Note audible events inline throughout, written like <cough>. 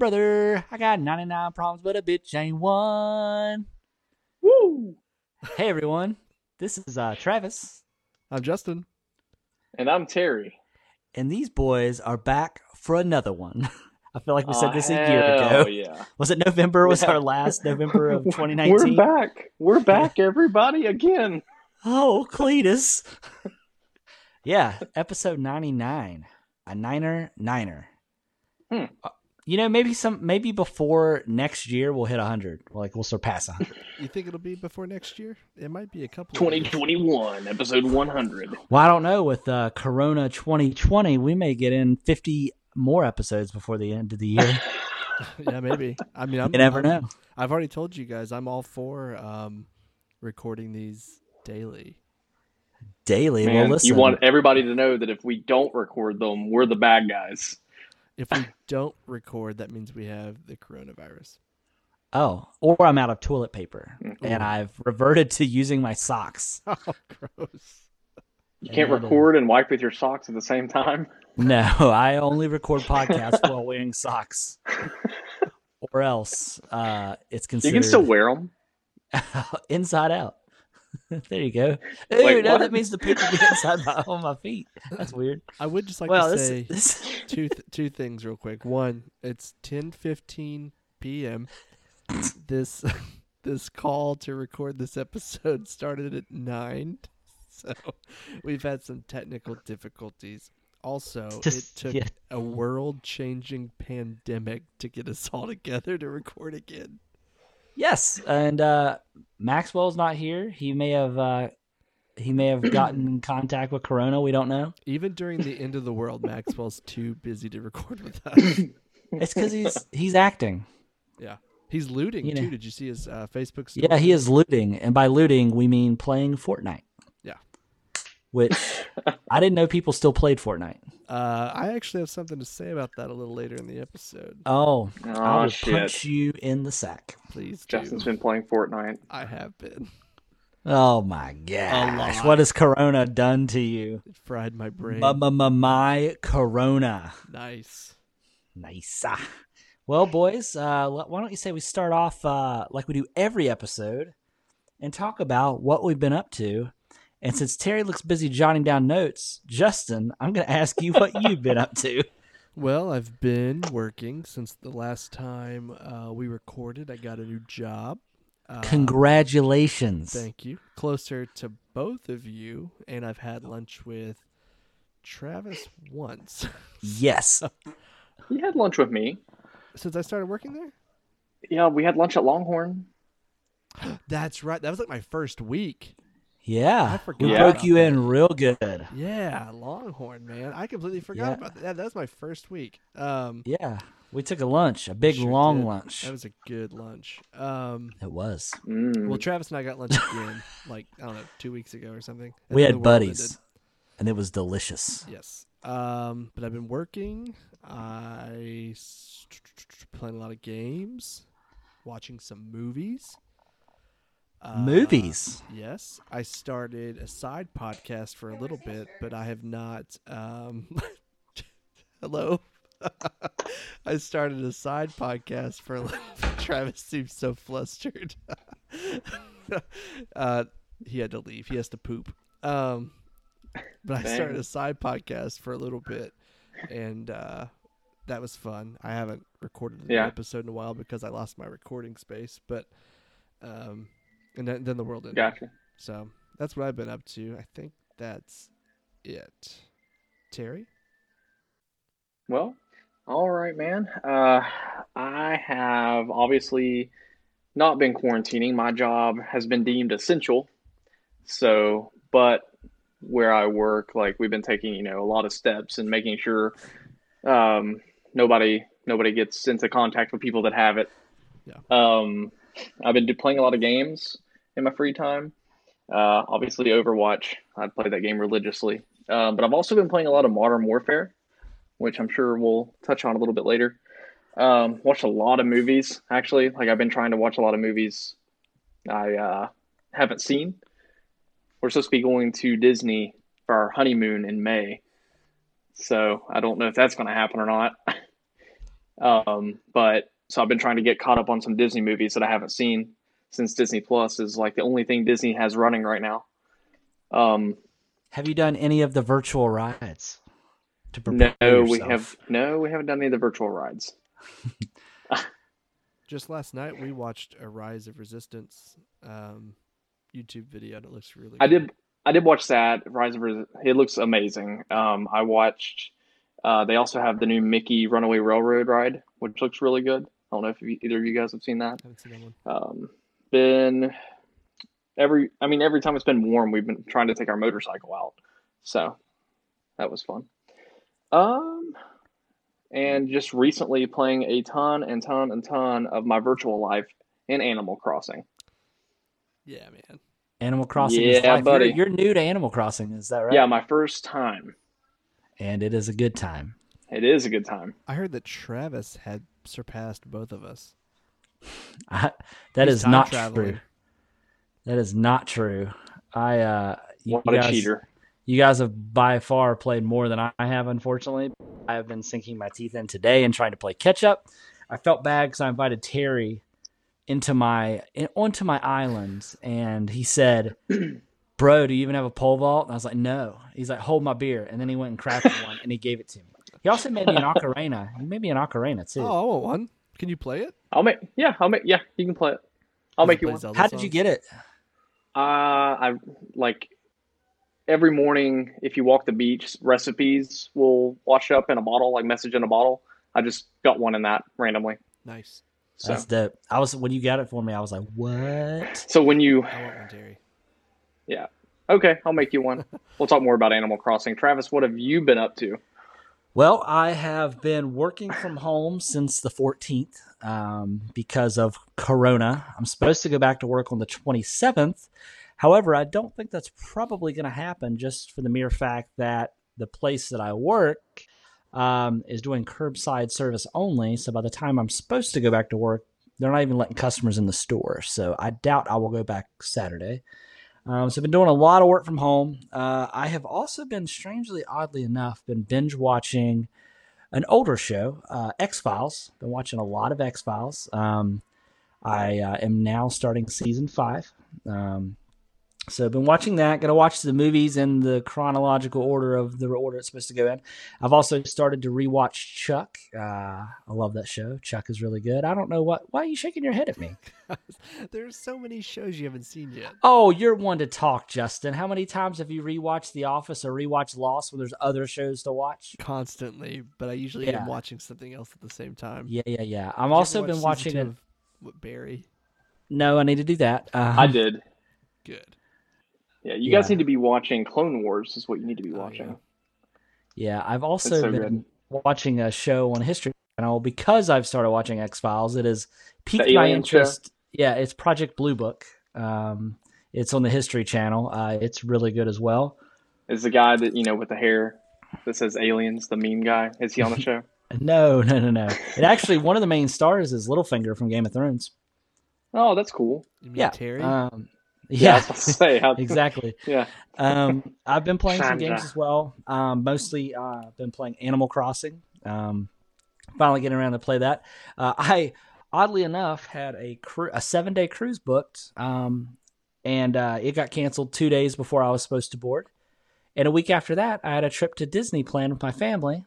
brother. I got 99 problems, but a bitch ain't one. Woo! Hey, everyone. This is uh, Travis, I'm Justin. And I'm Terry. and these boys are back for another one. <laughs> I feel like we said this a year hell ago. Yeah. Was it November? Was Yeah. our last November of 2019? <laughs> We're back. We're back, everybody, again. Oh, Cletus. <laughs> yeah, episode 99. A niner niner. Hmm. You know, maybe some maybe before next year we'll hit 100. Like we'll surpass 100. You think it'll be before next year? It might be a couple. of years. 2021, episode 100. well, I don't know with uh, Corona 2020, we may get in 50 more episodes before the end of the year. <laughs> <laughs> yeah, maybe. I mean, I'm, You never I'm- know. I've already told you guys I'm all for um, recording these daily. Daily. Man, well, listen. you want everybody to know that if we don't record them, we're the bad guys. If we don't record, that means we have the coronavirus. Oh, or I'm out of toilet paper Mm-hmm. and I've reverted to using my socks. <laughs> Oh, gross. You can't And- record and wipe with your socks at the same time. No, I only record podcasts while wearing socks. <laughs> Or else uh, it's considered. You can still wear them. <laughs> inside out. <laughs> there you go. Ooh, Wait, no, what? that means the poop will be inside my, on my feet. That's weird. I would just like well, to this, say this <laughs> two th- two things real quick. One, it's 10:15 p.m. This <laughs> this call to record this episode started at 9. So, we've had some technical difficulties. Also, Just- it took yeah. a world-changing pandemic to get us all together to record again. Yes, and uh, Maxwell's not here. He may have uh, he may have gotten in contact with Corona. We don't know. Even during the end of the world, Maxwell's too busy to record with us. <laughs> It's because he's he's acting. Yeah. He's looting You know. too. Did you see his uh, Facebook story? Yeah, he is looting, and by looting we mean playing Fortnite. Yeah. Which I didn't know people still played Fortnite. Uh, I actually have something to say about that a little later in the episode. Oh, I Oh, will shit. punch you in the sack. Please do. Justin's been playing Fortnite. I have been. Oh my gosh. What has Corona done to you? It fried my brain. My, Corona. nice. Nice. Ah. Well, boys, uh, why don't you say we start off uh, like we do every episode and talk about what we've been up to. And since Terry looks busy jotting down notes, Justin, I'm going to ask you what you've been up to. <laughs> Well, I've been working since the last time uh, we recorded. I got a new job. Uh, Congratulations. Thank you. Closer to both of you, and I've had lunch with Travis once <laughs> Yes. he had lunch with me. since I started working there. Yeah, we had lunch at Longhorn. <gasps> That's right. That was like my first week. Yeah. I forgot We broke you in real good. Yeah, Longhorn, man. I completely forgot Yeah. about that. That was my first week. Um, Yeah. We took a lunch, a big Sure long did. lunch. that was a good lunch. Um, It was. Mm. well, Travis and I got lunch again, like I don't know, two weeks ago or something. and We had buddies, ended. and it was delicious. Yes. Um, but I've been working. I playing a lot of games, watching some movies. Uh, Movies. Yes, I started a side podcast for a little bit, but I have not. Um, <laughs> hello. <laughs> I started a side podcast for a little. <laughs> Travis seems so flustered. uh, he had to leave. He has to poop. Um, but I started a side podcast for a little bit, and uh, that was fun. I haven't recorded an Yeah. episode in a while because I lost my recording space, but um, and then, then the world ended. Gotcha. So that's what I've been up to. I think that's it. Terry? Well, all right, man. Uh, I have obviously not been quarantining. My job has been deemed essential. So, but where I work, like we've been taking, you know, a lot of steps and making sure um, nobody nobody gets into contact with people that have it. Yeah. Um, I've been playing a lot of games in my free time. Uh, obviously, Overwatch. I play that game religiously. Um, but I've also been playing a lot of Modern Warfare which I'm sure we'll touch on a little bit later. Um, watched a lot of movies actually. Like I've been trying to watch a lot of movies I uh, haven't seen. We're supposed to be going to Disney for our honeymoon in May, so I don't know if that's going to happen or not. <laughs> Um, but so I've been trying to get caught up on some Disney movies that I haven't seen since Disney Plus is like the only thing Disney has running right now. Um, Have you done any of the virtual rides? To prepare no, we have no, we haven't done any of the virtual rides. <laughs> Just last night we watched a Rise of Resistance um, YouTube video and it looks really I good. did I did watch that Rise of Resi- it looks amazing. Um, I watched. Uh, they also have the new Mickey Runaway Railroad ride, which looks really good. I don't know if you, either of you guys have seen that. haven't seen that one. Um, been every I mean every time it's been warm, we've been trying to take our motorcycle out, so that was fun. Um, and just recently playing a ton and ton and ton of my virtual life in Animal Crossing. Yeah, man. Animal Crossing. is Yeah, life. buddy. You're, you're new to Animal Crossing, is that right? Yeah, my first time. and it is a good time. It is a good time. I heard that Travis had surpassed both of us. <laughs> I, that He's is not traveling. true. That is not true. I uh, you, What you a guys, cheater! You guys have by far played more than I have, unfortunately. I have been sinking my teeth in today and trying to play catch up. I felt bad because I invited Terry into my in, onto my island, and he said, <clears throat> "Bro, do you even have a pole vault?" And I was like, "No." He's like, "Hold my beer," and then he went and crafted one, and he gave it to me. He also made me an ocarina. He made me an ocarina too. Oh, I want one. Can you play it? I'll make. Yeah, I'll make. Yeah, you can play it. I'll make you one. Zelda How did you get it? Uh, I like every morning if you walk the beach, recipes will wash up in a bottle, like message in a bottle. I just got one in that randomly. Nice. So, That's dope. I was when you got it for me, I was like, "What?" so when you I want one, Terry. Yeah. Okay, I'll make you one. <laughs> we'll talk more about Animal Crossing. Travis, what have you been up to? Well, I have been working from home since the 14th um, because of Corona. I'm supposed to go back to work on the 27th. However, I don't think that's probably going to happen just for the mere fact that the place that I work um, is doing curbside service only. So by the time I'm supposed to go back to work, they're not even letting customers in the store. So I doubt I will go back Saturday. Um, so I've been doing a lot of work from home. Uh, I have also been, strangely, oddly enough, been binge watching an older show, uh, X Files. Been watching a lot of X Files. Um, I uh, am now starting season five. Um, so I've been watching that. Going to watch the movies in the chronological order of the order it's supposed to go in. I've also started to rewatch Chuck. Uh, I love that show. Chuck is really good. I don't know what. Why are you shaking your head at me? <laughs> There's so many shows you haven't seen yet. Oh, you're one to talk, Justin. How many times have you rewatched The Office or rewatched Lost when there's other shows to watch? Constantly, but I usually Yeah. am watching something else at the same time. Yeah, yeah, yeah. I'm you also ever been watch watching it. of what, Barry. No, I need to do that. Uh, I did. Good. Yeah, you Yeah. guys need to be watching Clone Wars. Is what you need to be Oh, watching. Yeah, I've also so been watching a show on History Channel because I've started watching X Files. It has piqued my alien show? interest. Yeah, it's Project Blue Book. Um, it's on the History Channel. Uh, it's really good as well. Is the guy that you know with the hair that says aliens the meme guy? Is he on the <laughs> show? No, no, no, no. It actually one of the main stars is Littlefinger from Game of Thrones. Oh, that's cool. You mean Yeah, Terry? Um, Yeah, yeah, say <laughs> exactly. Yeah, Um, I've been playing some games as well. Um, mostly, uh, I've been playing Animal Crossing. Um, finally getting around to play that. Uh, I oddly enough had a cru- a seven day cruise booked, um, and uh, it got canceled two days before I was supposed to board. And a week after that, I had a trip to Disney planned with my family.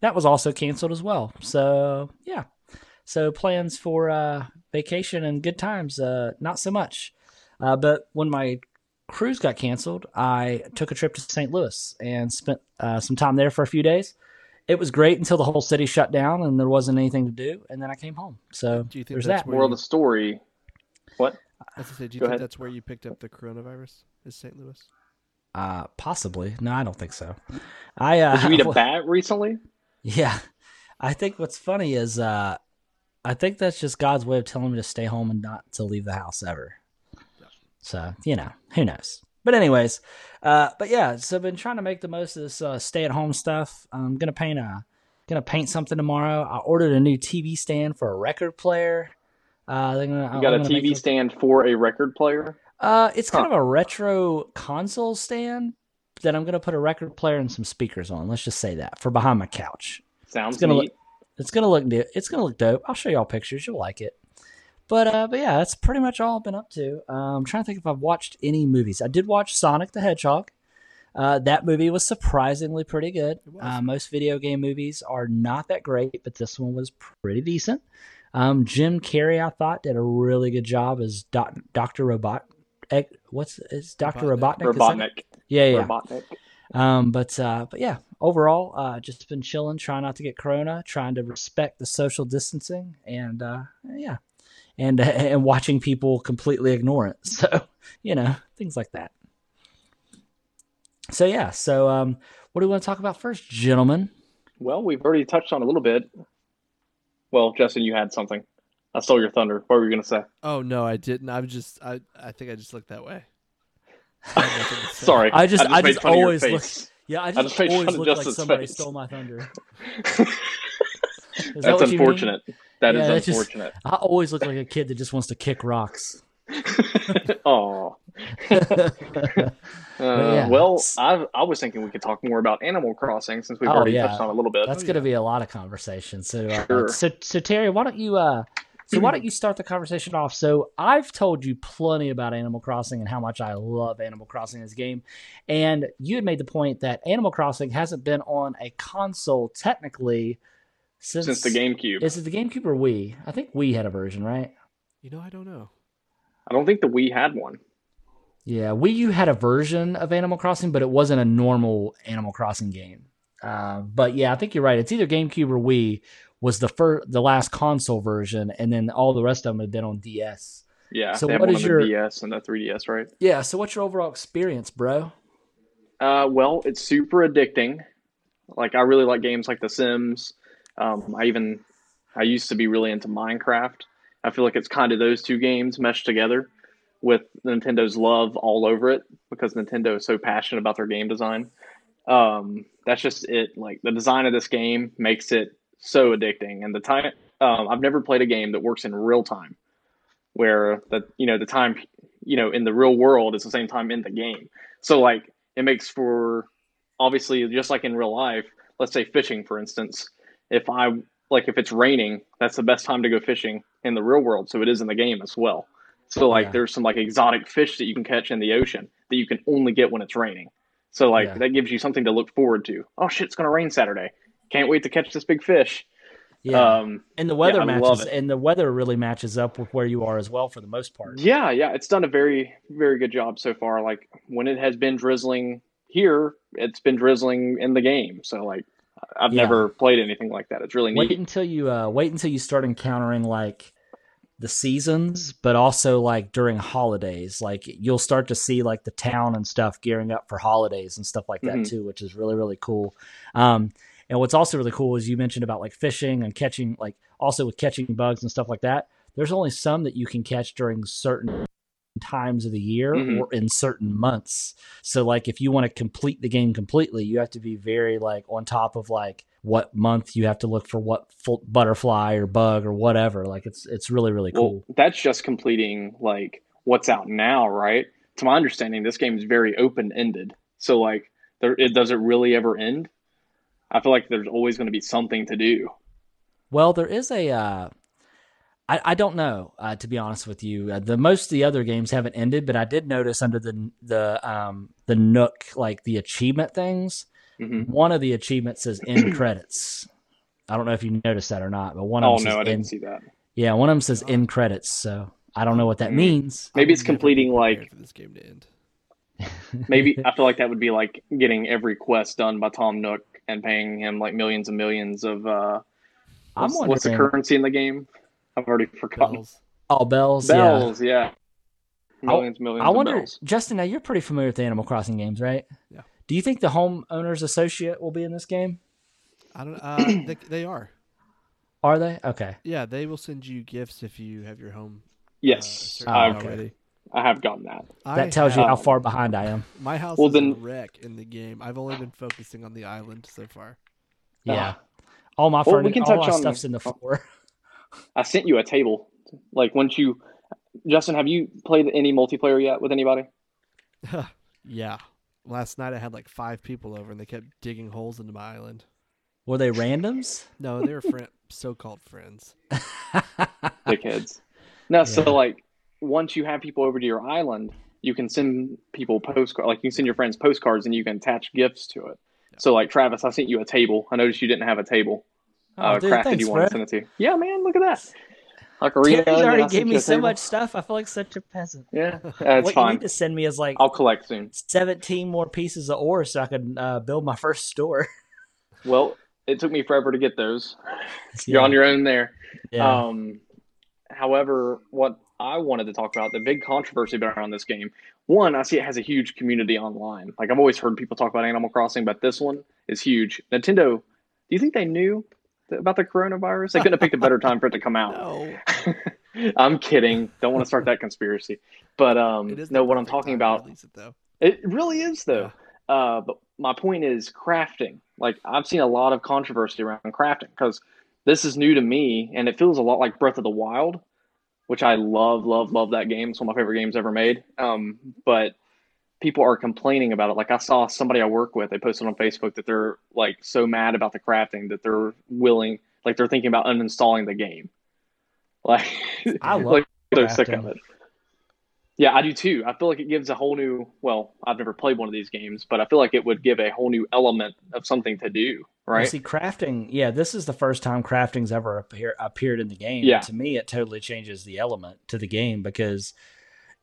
That was also canceled as well. So yeah, so plans for uh, vacation and good times, uh, not so much. Uh, but when my cruise got canceled, I took a trip to St. Louis and spent uh, some time there for a few days. It was great until the whole city shut down and there wasn't anything to do, and then I came home. So Do you think there's that's that. where moral you, of the story. What? I was say, do you Go think ahead. that's where you picked up the coronavirus? Is St. Louis? Uh, possibly. No, I don't think so. I uh, Did you eat a <laughs> bat recently? Yeah, I think what's funny is uh, I think that's just God's way of telling me to stay home and not to leave the house ever. So you know, who knows? But anyways, uh, but yeah, so I've been trying to make the most of this uh, stay-at-home stuff. I'm gonna paint a, gonna paint something tomorrow. I ordered a new TV stand for a record player. Uh, gonna, You got I'm a make TV stand for a record player? Uh, it's kind of a retro console stand that I'm gonna put a record player and some speakers on. Let's just say that for behind my couch. Sounds It's gonna neat. look- It's gonna look it's gonna look dope. I'll show y'all pictures. You'll like it. But uh, but yeah, that's pretty much all I've been up to. Um, I'm trying to think if I've watched any movies. I did watch Sonic the Hedgehog. Uh, that movie was surprisingly pretty good. Uh, most video game movies are not that great, but this one was pretty decent. Um, Jim Carrey, I thought, did a really good job as doc- Doctor Robot. eh, What's is Doctor Robotnik. Robotnik? is that it? Robotnik. Yeah, yeah. Robotnik. Um, but uh, but yeah, overall, uh, just been chilling, trying not to get corona, trying to respect the social distancing, and uh, yeah, and <laughs> and watching people completely ignore it. So <laughs> you know things like that. So yeah, so um, what do we want to talk about first, gentlemen? Well, we've already touched on a little bit. Well, Justin, you had something. I stole your thunder. What were you going to say? Oh no, I didn't. I was just I I think I just looked that way. I had nothing to <laughs> say. Sorry. I just- I just fun of your always look- Yeah, I I just, just always look like somebody face. stole my thunder. Is that That's what you mean? unfortunate. That is Yeah, just- unfortunate. I always look like a kid that just wants to kick rocks. <laughs> <laughs> oh. Uh, yeah. Well, I I was thinking we could talk more about Animal Crossing since we've Oh, already yeah. touched on a little bit. That's Oh, going to yeah. be a lot of conversation. So, uh, Sure. so, so Terry, why don't you, uh, so why don't you start the conversation off? So, I've told you plenty about Animal Crossing and how much I love Animal Crossing as a game, and you had made the point that Animal Crossing hasn't been on a console technically since, Since the GameCube, Is it the GameCube or Wii? I think Wii had a version, right? You know, I don't know. I don't think the Wii had one. Yeah, Wii U had a version of Animal Crossing, but it wasn't a normal Animal Crossing game. Uh, but yeah, I think you're right. It's either GameCube or Wii was the first, the last console version, and then all the rest of them had been on DS. Yeah, So they have one is your- DS and the 3DS, right? Yeah. So what's your overall experience, bro? Uh, well, it's super addicting. Like I really like games like The Sims. Um, I even I used to be really into Minecraft. I feel like it's kind of those two games meshed together with Nintendo's love all over it because Nintendo is so passionate about their game design. Um, that's just it. Like the design of this game makes it so addicting, and the time um, I've never played a game that works in real time, where the you know the time you know in the real world is the same time in the game. So like it makes for obviously just like in real life. Let's say fishing, for instance. If I like if it's raining, that's the best time to go fishing in the real world. So it is in the game as well. So like Yeah. there's some like exotic fish that you can catch in the ocean that you can only get when it's raining. So like Yeah. that gives you something to look forward to. Oh shit, it's gonna rain Saturday. Can't wait to catch this big fish. Yeah. Um, and the weather love matches, and the weather really matches up with where you are as well for the most part. Yeah, yeah, it's done a very, very good job so far. Like when it has been drizzling here, it's been drizzling in the game. So like, I've Yeah. never played anything like that. It's really Wait until you uh, wait until you start encountering like the seasons, but also like during holidays. Like you'll start to see like the town and stuff gearing up for holidays and stuff like that Mhm. too, which is really really cool. Um, and what's also really cool is you mentioned about like fishing and catching, like also with catching bugs and stuff like that. There's only some that you can catch during certain times of the year Mhm. or in certain months. So like if you want to complete the game completely, you have to be very like on top of like what month you have to look for what full butterfly or bug or whatever. Like it's it's really really cool. Well, that's just completing like what's out now, right? To my understanding, this game is very open ended. So like, there it does it really ever end? I feel like there's always going to be something to do. Well, there is a. Uh, I, I don't know uh, to be honest with you. Uh, the most of the other games haven't ended, but I did notice under the the um the Nook like the achievement things. hmm One of the achievements says end <clears throat> credits. I don't know if you noticed that or not, but one of Oh them no, says I didn't end, see that. yeah, one of them says end credits. So I don't know what that Mm. means. Maybe it's would never be completing, like- for this game to end. <laughs> Maybe I feel like that would be like getting every quest done by Tom Nook and paying him like millions and millions of uh I'm what's, what's the currency in the game? I've already forgotten. Bells. All bells. Bells, yeah. Millions, millions I of wonder, bells. Justin. Now you're pretty familiar with the Animal Crossing games, right? Yeah. Do you think the homeowners associate will be in this game? I don't. Uh, <coughs> they, they are. Are they? Okay. Yeah, they will send you gifts if you have your home. uh, Yes, certain Oh, I've, okay. already. I have gotten that. I That tells you how far behind I am. My house Well, is then- a wreck in the game. I've only been focusing on the island so far. Yeah. All my Well, we can all touch my on- stuff's in the floor. I sent you a table. Like once you, Justin, have you played any multiplayer yet with anybody? <laughs> yeah. Last night I had like five people over and they kept digging holes into my island. Were they randoms? <laughs> No, they were friend. so-called friends. <laughs> dickheads. No, Yeah. so like once you have people over to your island, you can send people postcard like you can send your friends postcards and you can attach gifts to it. So like Travis, I sent you a table. I noticed you didn't have a table. Oh, uh, dude, crafted thanks, you to send it to. Yeah, man, look at that. Ocarina. Terry's and already gave me so table. much stuff. I feel like such a peasant. Yeah, that's <laughs> what you fine. need to send me is like I'll collect soon. 17 more pieces of ore so I can uh, build my first store. <laughs> Well, it took me forever to get those. <laughs> You're on your own there. yeah. Um, however, what I wanted to talk about the big controversy around this game. One, I see it has a huge community online. Like I've always heard people talk about Animal Crossing, but this one is huge. Nintendo, do you think they knew about the coronavirus? They couldn't have picked a better time for it to come out. No, <laughs> I'm kidding. Don't want to start that conspiracy. But um, no, what I'm talking about it though. it really is though. Uh, but my point is crafting. Like I've seen a lot of controversy around crafting because this is new to me, and it feels a lot like Breath of the Wild, which I love, love, love that game. It's one of my favorite games ever made. Um, but people are complaining about it. Like I saw somebody I work with, they posted on Facebook that they're like so mad about the crafting that they're willing, like they're thinking about uninstalling the game. <laughs> Like I love like they're sick of it. Yeah, I do too. I feel like it gives a whole new. Well, I've never played one of these games, but I feel like it would give a whole new element of something to do. Right? see, crafting, yeah, this is the first time crafting's ever appear, appeared in the game. Yeah. To me, it totally changes the element to the game because,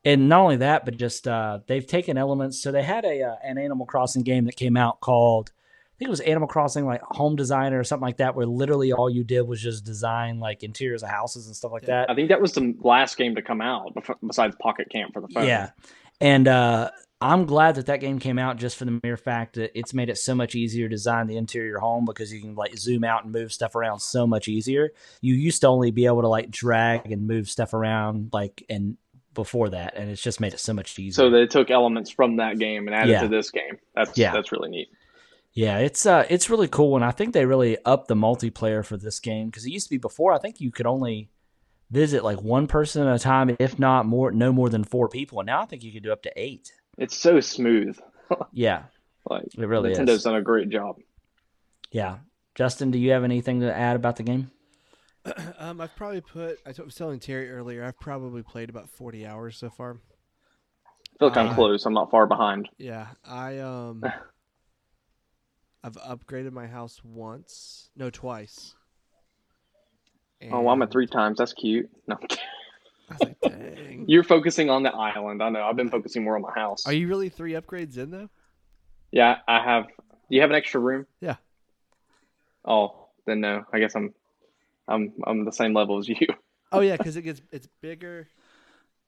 and not only that, but just uh, they've taken elements. So they had a uh, an Animal Crossing game that came out called, I think it was Animal Crossing like Home Designer or something like that, where literally all you did was just design like interiors of houses and stuff like that. I think that was the last game to come out besides Pocket Camp for the phone. Yeah, and uh, I'm glad that that game came out just for the mere fact that it's made it so much easier to design the interior home because you can like zoom out and move stuff around so much easier. You used to only be able to like drag and move stuff around like and before that, and it's just made it so much easier. So they took elements from that game and added Yeah. to this game. That's Yeah. that's really neat. Yeah, it's uh it's really cool and I think they really upped the multiplayer for this game because it used to be before I think you could only visit like one person at a time, if not more no more than four people. And now I think you can do up to eight. It's so smooth. <laughs> Yeah, Like it really is. Nintendo's is. done a great job. Yeah. Justin, do you have anything to add about the game? <clears throat> um, I've probably put. I was telling Terry earlier. I've probably played about forty hours so far. I feel like I'm Uh, close. I'm not far behind. Yeah, I um, <laughs> I've upgraded my house once, no, twice. Oh, I'm at three times. That's cute. No, I was like, dang. <laughs> you're focusing on the island. I know. I've been focusing more on my house. Are you really three upgrades in though? Yeah, I have. Do you have an extra room? Yeah. Oh, then no. I guess I'm, I'm, I'm the same level as <laughs> you. Oh yeah, because it gets it's bigger.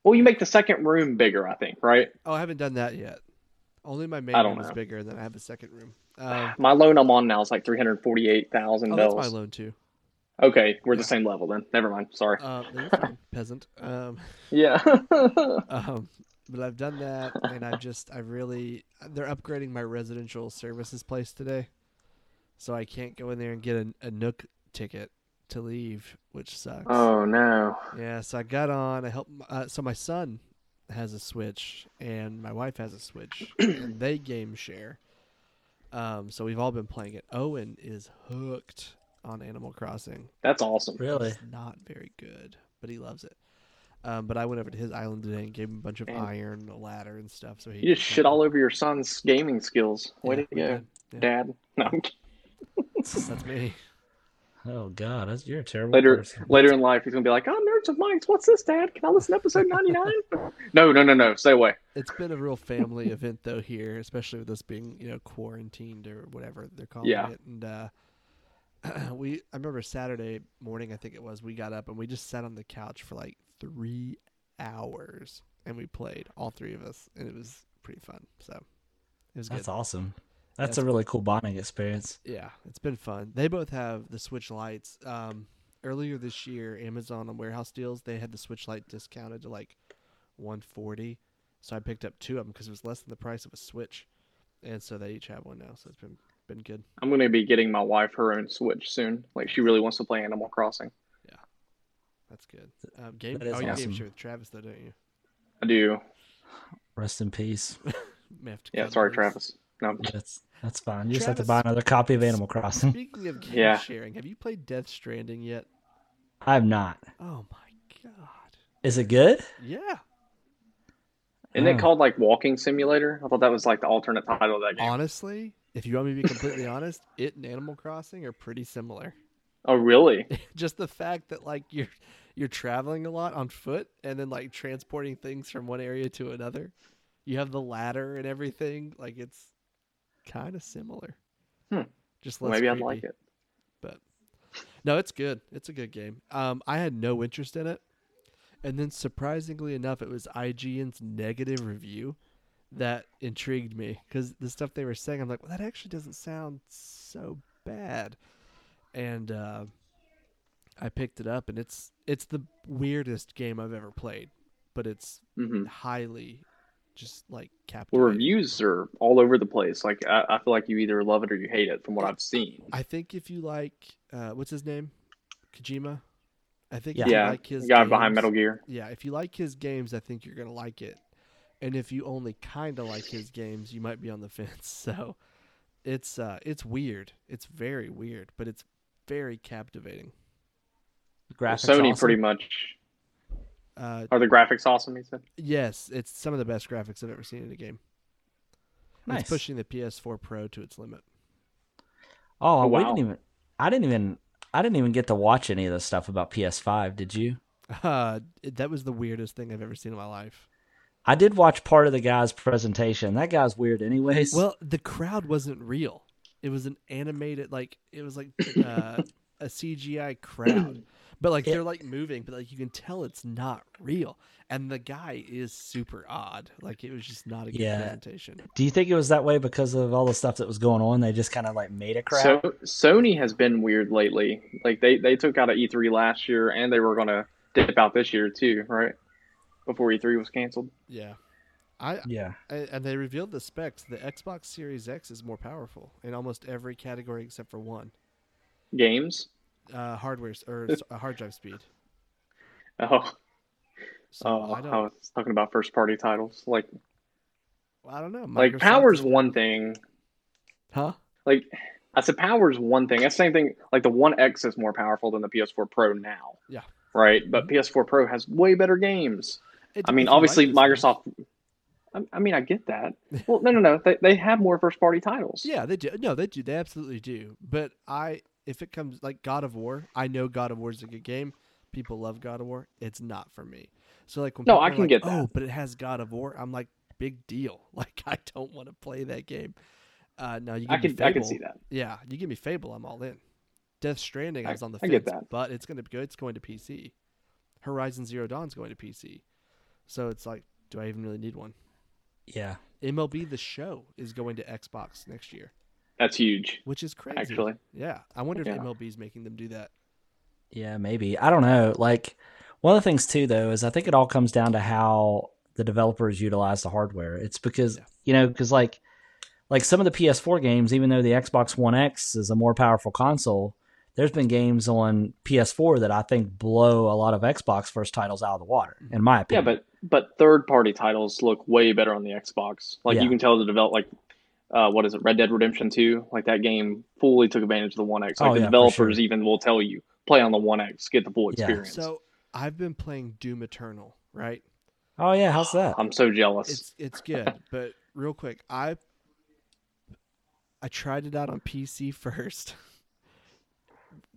Well, you make the second room bigger, I think, right? Oh, I haven't done that yet. Only my main room is bigger, and then I have a second room. <sighs> Um, My loan I'm on now is like three hundred forty-eight thousand oh, that's my loan too. Okay, we're the same level then. Never mind. Sorry. Uh, no, you're fine, <laughs> peasant. Um, yeah. <laughs> um, but I've done that, and I just I really they're upgrading my residential services place today, so I can't go in there and get a, a Nook ticket to leave, which sucks. oh no. Yeah, so I got on. I helped. Uh, so my son has a Switch, and my wife has a Switch, <clears throat> and they game share. Um, so we've all been playing it. Owen is hooked on Animal Crossing. That's awesome. Really? He's not very good, but he loves it. Um, but I went over to his island today and gave him a bunch of Man. iron, a ladder, and stuff. So he You just shit kinda- all over your son's gaming skills. Way Yeah, to we go. Yeah, Dad. <laughs> No. I'm <laughs> kidding. That's me. Oh God, that's, you're a terrible Later, person. later in life, he's gonna be like, "Oh, nerds of mics. What's this, Dad? Can I listen to episode 99? no, no, no, no. Stay away. It's been a real family event though here, especially with us being you know quarantined or whatever they're calling Yeah. it. And uh, <clears throat> we, I remember Saturday morning, I think it was, we got up and we just sat on the couch for like three hours and we played all three of us, and it was pretty fun. So it was good. That's awesome. That's That's- a really cool bonding experience. Yeah, it's been fun. They both have the Switch lights. Um, earlier this year, Amazon on warehouse deals, they had the Switch light discounted to like 140. So I picked up two of them because it was less than the price of a Switch, and so they each have one now. So it's been been good. I'm gonna be getting my wife her own Switch soon. Like she really wants to play Animal Crossing. Yeah, that's good. Um, game. That is oh, you game share with Travis though, don't you? I do. Rest in peace. <laughs> May have to Yeah. Sorry, loose. Travis. No. That's That's fine. You just have to buy another copy of Animal Crossing. Speaking of game Yeah. sharing, have you played Death Stranding yet? I have not. Oh my god. Is it good? Yeah. Isn't Oh. it called like Walking Simulator? I thought that was like the alternate title of that game. Honestly, if you want me to be completely <laughs> honest, it and Animal Crossing are pretty similar. Oh, really? <laughs> Just the fact that like you're you're traveling a lot on foot and then like transporting things from one area to another. You have the ladder and everything. Like it's kind of similar. Hmm. Just less maybe I'd like it. but no, it's good. It's a good game. Um, I had no interest in it, and then surprisingly enough, it was IGN's negative review that intrigued me because the stuff they were saying, I'm like, well, that actually doesn't sound so bad, and uh, I picked it up, and it's it's the weirdest game I've ever played, but it's hmm highly just like Well, reviews are all over the place. Like I, I feel like you either love it or you hate it, from what I've seen. I think if you like, uh, what's his name, Kojima. I think Yeah. if you Yeah, like his the guy behind Metal Gear. Yeah, if you like his games, I think you're gonna like it. And if you only kind of like his games, you might be on the <laughs> fence. So, it's uh, it's weird. It's very weird, but it's very captivating. Graphics Sony awesome? pretty much. Uh, Are the graphics awesome? He said. yes, it's some of the best graphics I've ever seen in a game. Nice. It's pushing the PS4 Pro to its limit. Oh, Oh, we wow. didn't even. I didn't even. I didn't even get to watch any of the stuff about PS5. Did you? Uh, that was the weirdest thing I've ever seen in my life. I did watch part of the guy's presentation. That guy's weird, anyways. Well, the crowd wasn't real. It was an animated, like it was like uh, <laughs> a CGI crowd, but like It- they're like moving, but like you can tell it's not real. And the guy is super odd. Like it was just not a good Yeah. presentation. do you think it was that way because of all the stuff that was going on? They just kind of like made a crowd. So Sony has been weird lately. Like they they took out a E3 last year, and they were gonna dip out this year too, right? Before E3 was canceled. Yeah, I, yeah. I and they revealed the specs. The Xbox Series X is more powerful in almost every category except for one. Games. Uh, hardware or uh, <laughs> hard drive speed. Oh, So oh I don't. I was talking about first party titles. Like I don't know. like Microsoft power's is- one thing. huh? Like I said, power's one thing. That's the same thing. Like the One X is more powerful than the PS4 Pro now. Yeah. Right, but PS4 Pro has way better games. It I mean, depends if you like obviously, games. Microsoft. I, I mean, I get that. <laughs> Well, no, no, no. They, they have more first party titles. Yeah, they do. No, they do. They absolutely do. But I, if it comes like God of War, I know God of War is a good game. People love God of War. It's not for me. So like when No, people I are can like, get that. Oh, but it has God of War. I'm like, big deal. <laughs> Like I don't want to play that game. Uh, now you give I me can Fable. I can see that. Yeah, you give me Fable, I'm all in. Death Stranding, I I- was on the I fence, get that. but it's gonna be good. It's going to PC. Horizon Zero Dawn's going to PC. So it's like, do I even really need one? Yeah. MLB The Show is going to Xbox next year, That's huge. which is crazy. Actually. yeah. I wonder if Yeah. is making them do that. Yeah, maybe. I don't know. Like one of the things too though is I think it all comes down to how the developers utilize the hardware. It's because Yeah. you know, because like like some of the PS4 games, even though the Xbox One X is a more powerful console, there's been games on PS4 that I think blow a lot of Xbox first titles out of the water, in my opinion. Yeah, but but third party titles look way better on the Xbox. Like Yeah. you can tell the develop like uh, what is it, Red Dead Redemption Two? Like that game fully took advantage of the One X. Like Oh, the yeah, developers sure. even will tell you play on the One X, get the full Yeah. experience. So I've been playing Doom Eternal, right? oh yeah, how's that? I'm so jealous. It's it's good, <laughs> but real quick, I I tried it out on PC <laughs> first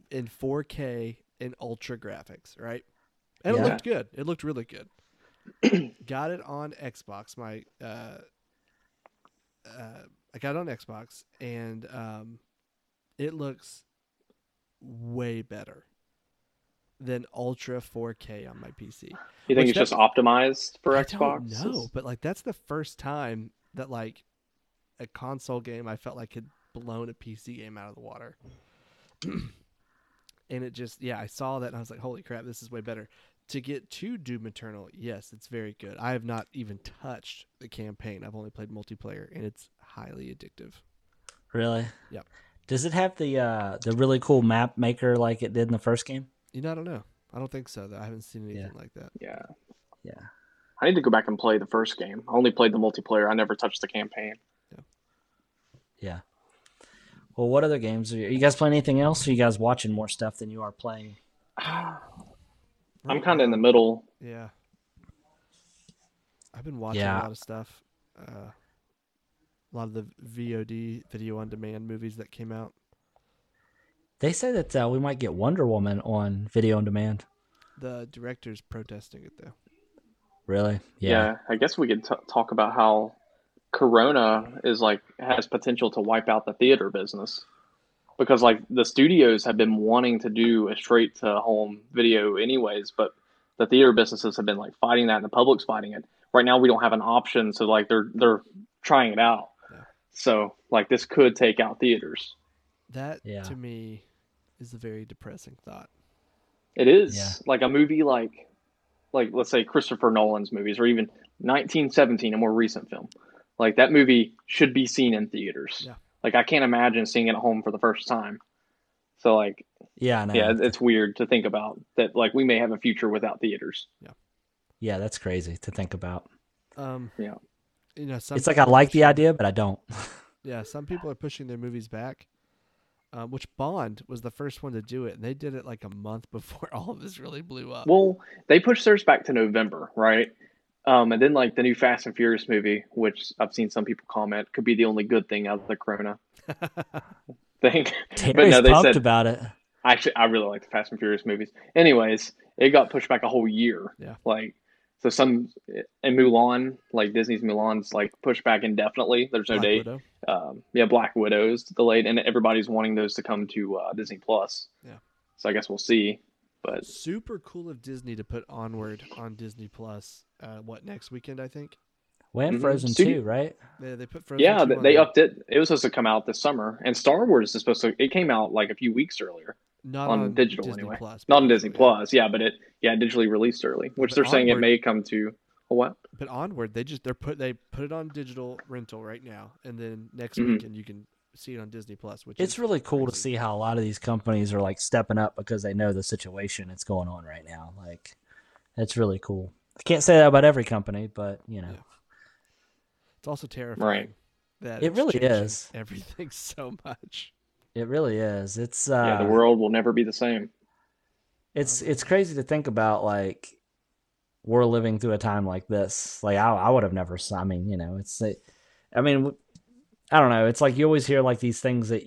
in 4K in ultra graphics, right? And it looked good. It looked really good. <clears throat> got it on Xbox. My uh, uh, I got it on Xbox, and um, it looks way better than ultra 4K on my PC. you think it's just optimized for I Xbox? don't but like that's the first time that like a console game I felt like had blown a PC game out of the water. <clears throat> and it just yeah, I saw that and I was like, holy crap, this is way better. To get to Doom Eternal, yes, it's very good. I have not even touched the campaign. I've only played multiplayer and it's highly addictive. Really? Yep. Does it have the uh the really cool map maker like it did in the first game? You know, I don't know. I don't think so though. I haven't seen anything Yeah. like that. Yeah. Yeah. I need to go back and play the first game. I only played the multiplayer. I never touched the campaign. Yeah. Yeah. Well, what other games are you, are you guys playing? Anything else? Or are you guys watching more stuff than you are playing? <sighs> <sighs> I'm kind of in the middle. Yeah. I've been watching Yeah. a lot of stuff. Uh, a lot of the VOD, video on demand movies that came out. They say that uh, we might get Wonder Woman on video on demand. The director's protesting it though. Really? Yeah, I guess we could t- talk about how Corona is like has potential to wipe out the theater business because like the studios have been wanting to do a straight to home video anyways, but the theater businesses have been like fighting that and the public's fighting it. Right now we don't have an option, so like they're they're trying it out. Yeah. So like this could take out theaters. That Yeah. to me is a very depressing thought. It is Yeah. like a movie like like let's say Christopher Nolan's movies or even 1917, a more recent film. Like that movie should be seen in theaters. Yeah. Like I can't imagine seeing it at home for the first time. So like Yeah, I know. yeah, it's weird to think about that like we may have a future without theaters. Yeah, yeah, that's crazy to think about. Um, Yeah. You know, some It's like I people are like the idea, but I don't. <laughs> Yeah, some people are pushing their movies back. Um, which Bond was the first one to do it, and they did it like a month <laughs> before all of this really blew up. Well, they pushed theirs back to November, right? Um, and then like the new Fast and Furious movie, which I've seen some people comment could be the only good thing out of the Corona <laughs> thing. Terry's no, they said- about it. Actually, I really like the Fast and Furious movies. Anyways, it got pushed back a whole year. Yeah. Like, so some in Mulan, like Disney's Mulan's like pushed back indefinitely. There's no Black date. Um, yeah, Black Widow's delayed, and everybody's wanting those to come to uh, Disney Plus. Yeah. So I guess we'll see. But Super cool of Disney to put Onward on Disney Plus. Uh, what next weekend? I think. When Mhm. Frozen Studio- 2, right? They they put Frozen yeah, 2 they, on they there. upped it. It was supposed to come out this summer, and Star Wars is supposed to. It came out like a few weeks earlier, not on on, digital Disney anyway. Plus, not on but- Disney Plus. Yeah, but it yeah digitally released early, which But they're saying it may come to a what? But Onward, they just they're put they put it on digital rental right now, and then next Mhm. weekend you can see it on Disney Plus. Which It's is really cool to see how a lot of these companies are like stepping up because they know the situation that's going on right now. Like, it's really cool. I can't say that about every company, but you know, Yeah. It's also terrifying that It it's really is. everything <laughs> so much. it really is. It's uh, yeah, the world will never be the same. it's it's crazy to think about like we're living through a time like this like i, I would have never I mean you know it's i mean w- i don't know it's like you always hear like these things that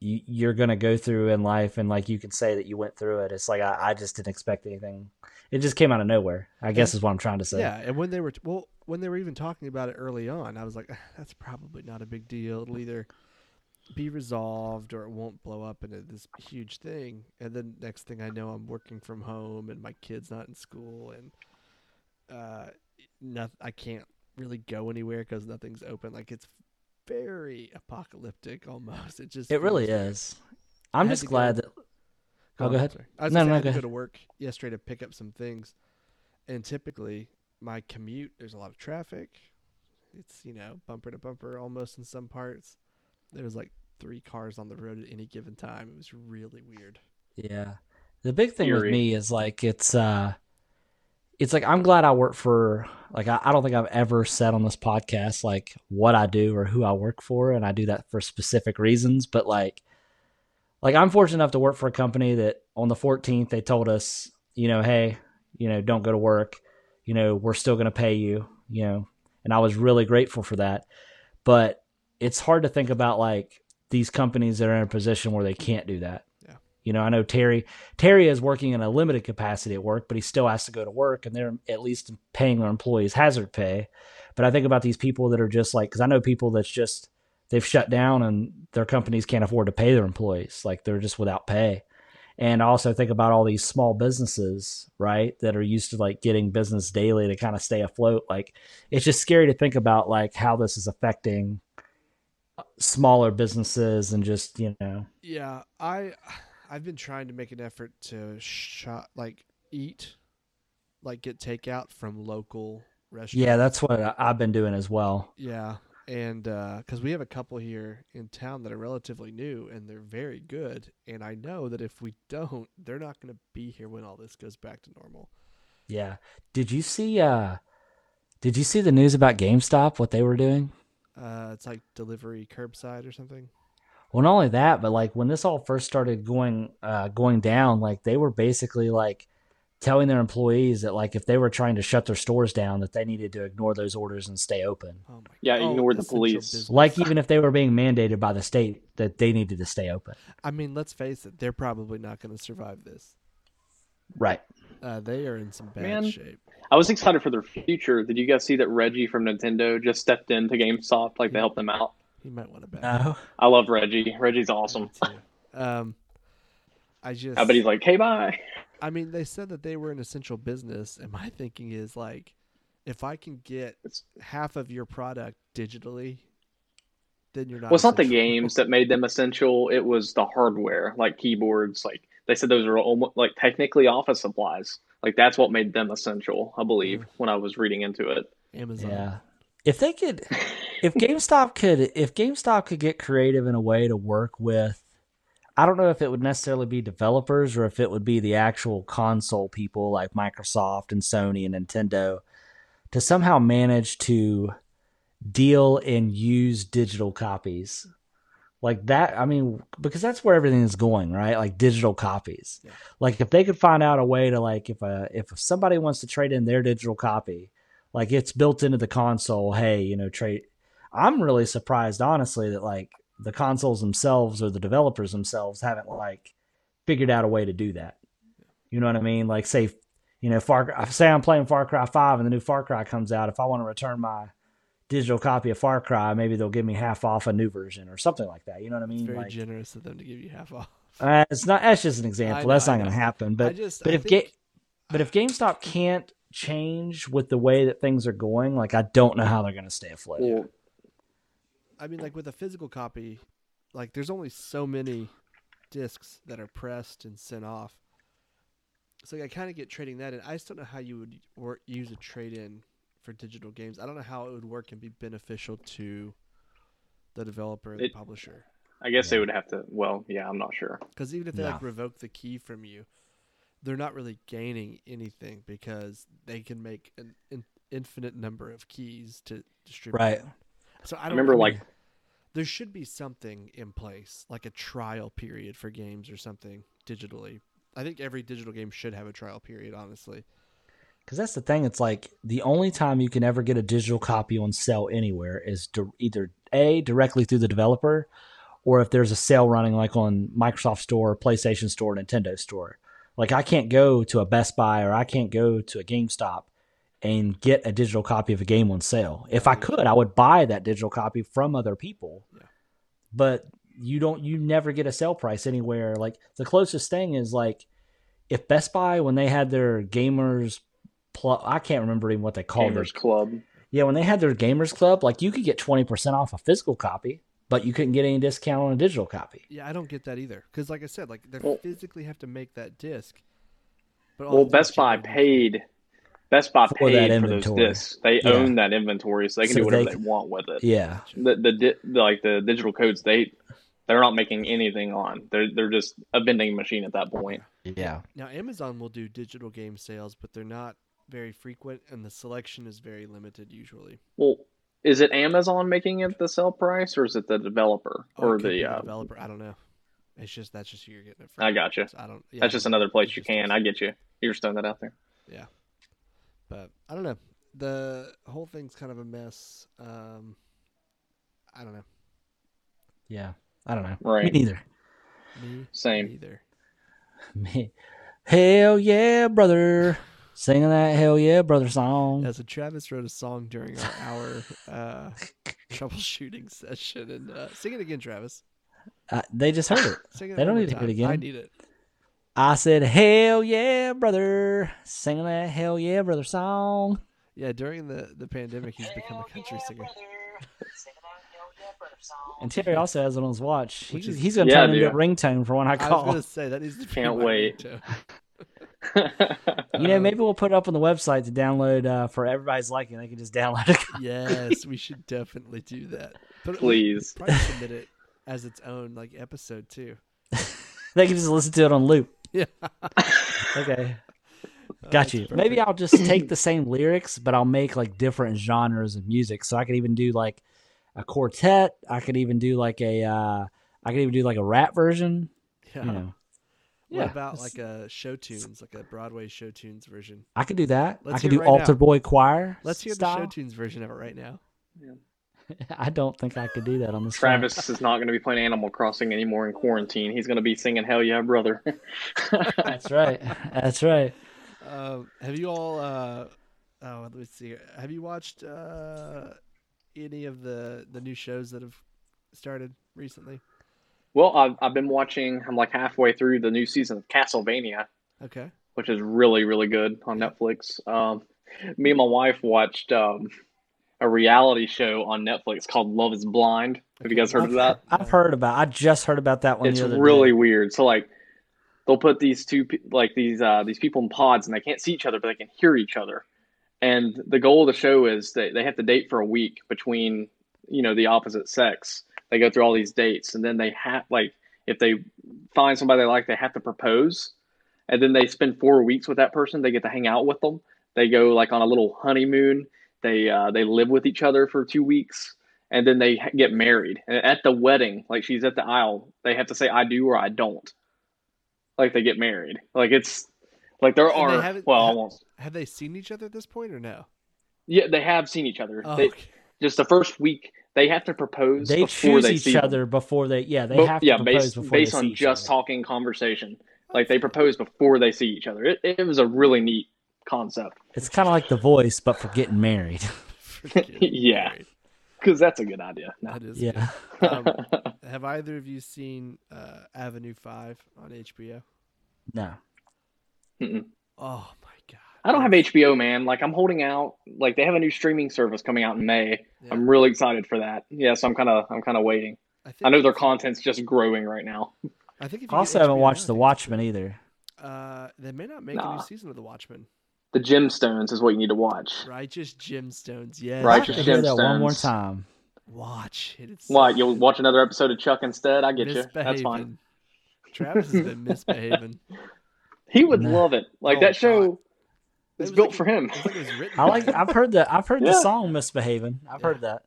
you, you're gonna go through in life and like you can say that you went through it it's like i, I just didn't expect anything it just came out of nowhere i guess is what i'm trying to say Yeah, and when they were well, when they were even talking about it early on, I was like, that's probably not a big deal. It'll either be resolved or it won't blow up into this huge thing. And then next thing I know, I'm working from home and my kid's not in school and uh, not I can't really go anywhere because nothing's open. Like it's very apocalyptic almost. It just it really feels weird. is i'm just to go- glad that Oh, go ahead. sorry. I was No, gonna no, I had go to go ahead. to work yesterday to pick up some things, and typically my commute there's a lot of traffic. It's you know bumper to bumper almost in some parts. There was like three cars on the road at any given time. It was really weird. Yeah. The big thing with me is like it's uh it's like I'm glad I work for like I, I don't think I've ever said on this podcast like what I do or who I work for and I do that for specific reasons but like like I'm fortunate enough to work for a company that on the 14th they told us you know hey you know don't go to work you know we're still going to pay you you know and I was really grateful for that but it's hard to think about like these companies that are in a position where they can't do that. You know I know Terry Terry is working in a limited capacity at work, but he still has to go to work, and they're at least paying their employees hazard pay. But I think about these people that are just like, because I know people that's just they've shut down and their companies can't afford to pay their employees, like they're just without pay. And also think about all these small businesses, right, that are used to like getting business daily to kind of stay afloat. Like it's just scary to think about like how this is affecting uh, smaller businesses and just you know Yeah, I I've been trying to make an effort to shop like eat, like get takeout from local restaurants. yeah that's what I- I've been doing as well. Yeah, and because we have a couple here in town that are relatively new and they're very good, and I know that if we don't, they're not going to be here when all this goes back to normal. Yeah. Did you see uh did you see the news about GameStop what they were doing? Uh, it's like delivery curbside or something. Well, not only that, but like when this all first started going uh, going down, like they were basically like telling their employees that like if they were trying to shut their stores down, that they needed to ignore those orders and stay open. Oh my Yeah, oh, ignore the police. Like even if they were being mandated by the state that they needed to stay open. I mean, let's face it, they're probably not going to survive this. Right. Uh, they are in some bad Man. shape. I was excited for their future. Did you guys see that Reggie from Nintendo just stepped into GameStop like to help them out? He might want to back. No. I love Reggie. Reggie's awesome. Um, I just. I bet he's like, "Hey, bye." I mean, they said that they were an essential business, and my thinking is like, if I can get half of your product digitally, then you're not. well, it's not the games that made them essential. It was the hardware, like keyboards. Like they said, those are almost like technically office supplies. Like that's what made them essential. I believe when I was reading into it. Amazon. Yeah. If they could <laughs> if GameStop could if GameStop could get creative in a way to work with I don't know if it would necessarily be developers or if it would be the actual console people like Microsoft and Sony and Nintendo to somehow manage to deal and use digital copies. Like that, I mean, because that's where everything is going, right? Like digital copies. Yeah. Like if they could find out a way to like if a if somebody wants to trade in their digital copy, like it's built into the console, hey, you know, trade I'm really surprised honestly that like the consoles themselves or the developers themselves haven't like figured out a way to do that. You know what I mean? Like say you know, Far say I'm playing Far Cry 5 and the new Far Cry comes out, if I want to return my digital copy of Far Cry, maybe they'll give me half off a new version or something like that. You know what I It's mean? very Like, generous of them to give you half off. uh, it's not. That's just an example. know, that's not going to happen. But just, but I if think, Ga- but if GameStop can't change with the way that things are going, like I don't know how they're going to stay afloat. Well, I mean, like with a physical copy, like there's only so many discs that are pressed and sent off. So I kind of get trading that in. I just don't know how you would or use a trade in for digital games. I don't know how it would work and be beneficial to the developer the It- publisher. I guess they would have to. Well, yeah, I'm not sure. Because even if they like revoke the key from you, they're not really gaining anything because they can make an in- infinite number of keys to distribute. Right. So I I don't remember, I mean, like, there should be something in place, like a trial period for games or something digitally. I think every digital game should have a trial period. Honestly, Because that's the thing. It's like the only time you can ever get a digital copy on sale anywhere is either a directly through the developer, or if there's a sale running like on Microsoft Store, PlayStation Store, Nintendo Store. Like I can't go to a Best Buy or I can't go to a GameStop and get a digital copy of a game on sale. If I could, I would buy that digital copy from other people. Yeah. But you don't you never get a sale price anywhere. Like the closest thing is like if Best Buy when they had their gamers plus I can't remember even what they called it. Gamers Club. Yeah, when they had their gamers club, like you could get 20% off a physical copy, but you couldn't get any discount on a digital copy. yeah, I don't get that either. Because like I said, like they Well- physically have to make that disc. But all Well, they do is Best Buy generate- paid. Best Buy For paid that for those discs. They Yeah. own that inventory, so they can So do whatever they they, want with it. Yeah. The the the- like the digital codes they they're not making anything on. They're they're just a vending machine at that point. Yeah. Now Amazon will do digital game sales, but they're not very frequent, and the selection is very limited usually. Well, is it Amazon making it the sell price, or is it the developer Or or it the? Uh, developer. I don't know. It's just that's just who you're getting it from. I got you. So I don't. Yeah, That's just another place you can. us. I get you. You're just throwing that out there. But I don't know. The whole thing's kind of a mess. Um, I don't know. Yeah. I don't know. Right. Me neither. Me Same. either. <laughs> Me. Hell yeah, brother. Singing that hell yeah, brother song. Yeah, so Travis wrote a song during our hour uh, <laughs> troubleshooting session, and uh, sing it again, Travis. Uh, they just heard it. Sing it They don't one need to more hear it again. I need it. I said, hell yeah, brother. Singing that hell yeah, brother song. Yeah, during the, the pandemic, he's become a country singer. And Terry also has it on his watch. Which He's, is- he's going to Yeah, turn into a ringtone for when I call. I was call. gonna say that needs to be Can't wait. <laughs> You know, maybe we'll put it up on the website to download uh, for everybody's liking. They can just download it. <laughs> Yes, we should definitely do that. But Please. probably submit it as its own like episode too. <laughs> they can just listen to it on loop. Yeah. <laughs> Okay. Got that's you. perfect. Maybe I'll just take the same lyrics, but I'll make like different genres of music. So I could even do like a quartet. I could even do like a uh, I could even do like a rap version. Yeah. You know, What Yeah, about like a show tunes, like a Broadway show tunes version? I could do that. Let's I could do it right altar now. boy choir. Let's hear style. the show tunes version of it right now. <laughs> I don't think I could do that on this. phone. Travis is not going to be playing Animal Crossing anymore in quarantine. He's going to be singing "Hell Yeah, Brother." <laughs> That's right. That's right. Um, have you all? Uh, oh, let me see. here. Have you watched uh, any of the the new shows that have started recently? well, I've I've been watching. I'm like halfway through the new season of Castlevania, Okay. which is really really good on Netflix. Um, me and my wife watched um, a reality show on Netflix called Love Is Blind. Have you guys heard of that? I've heard about. I just heard about that one. it's the other really day. weird. So like they'll put these two like these uh these people in pods and they can't see each other but they can hear each other. And the goal of the show is that they have to date for a week between you know the opposite sex. They go through all these dates and then they have like if they find somebody they like they have to propose. And then they spend 4 weeks with that person. They get to hang out with them. They go like on a little honeymoon. They uh they live with each other for 2 weeks and then they get married. And at the wedding, like she's at the aisle, they have to say I do or I don't. Like they get married. Like it's like there And are well, ha- almost. Have they seen each other at this point or no? Yeah, they have seen each other. Oh, They, okay. just the first week, they have to propose They before choose they each see them. other before they. Yeah, they But- have to yeah, propose based, before based they on see each just other. talking conversation. Like they propose before they see each other. It, it was a really neat concept It's kind of like The Voice, but for getting married. <laughs> Forget it. <laughs> Yeah. Because that's a good idea. No. That is yeah. good. <laughs> Um, have either of you seen uh, Avenue Five on HBO? No. Mm-mm. Oh my god! I don't have HBO, man. Like I'm holding out. Like they have a new streaming service coming out in May. Yeah. I'm really excited for that. Yeah, so I'm kind of I'm kind of waiting. I, think I know their content's just growing right now. I think if I you also get haven't HBO watched The Watchmen either. Uh, they may not make a new season of The Watchmen. The Gemstones is what you need to watch. Righteous Gemstones. Yes. Right, I have Righteous hear that one more time. Watch it. It's so What? You'll watch another episode of Chuck instead? I get you. That's fine. Travis has been misbehaving. <laughs> He would Nah. love it. Like Oh, that show God. It is was built like- for him. It's like it was. I like. I've heard that. I've heard the song "Misbehaving." I've Yeah. heard that.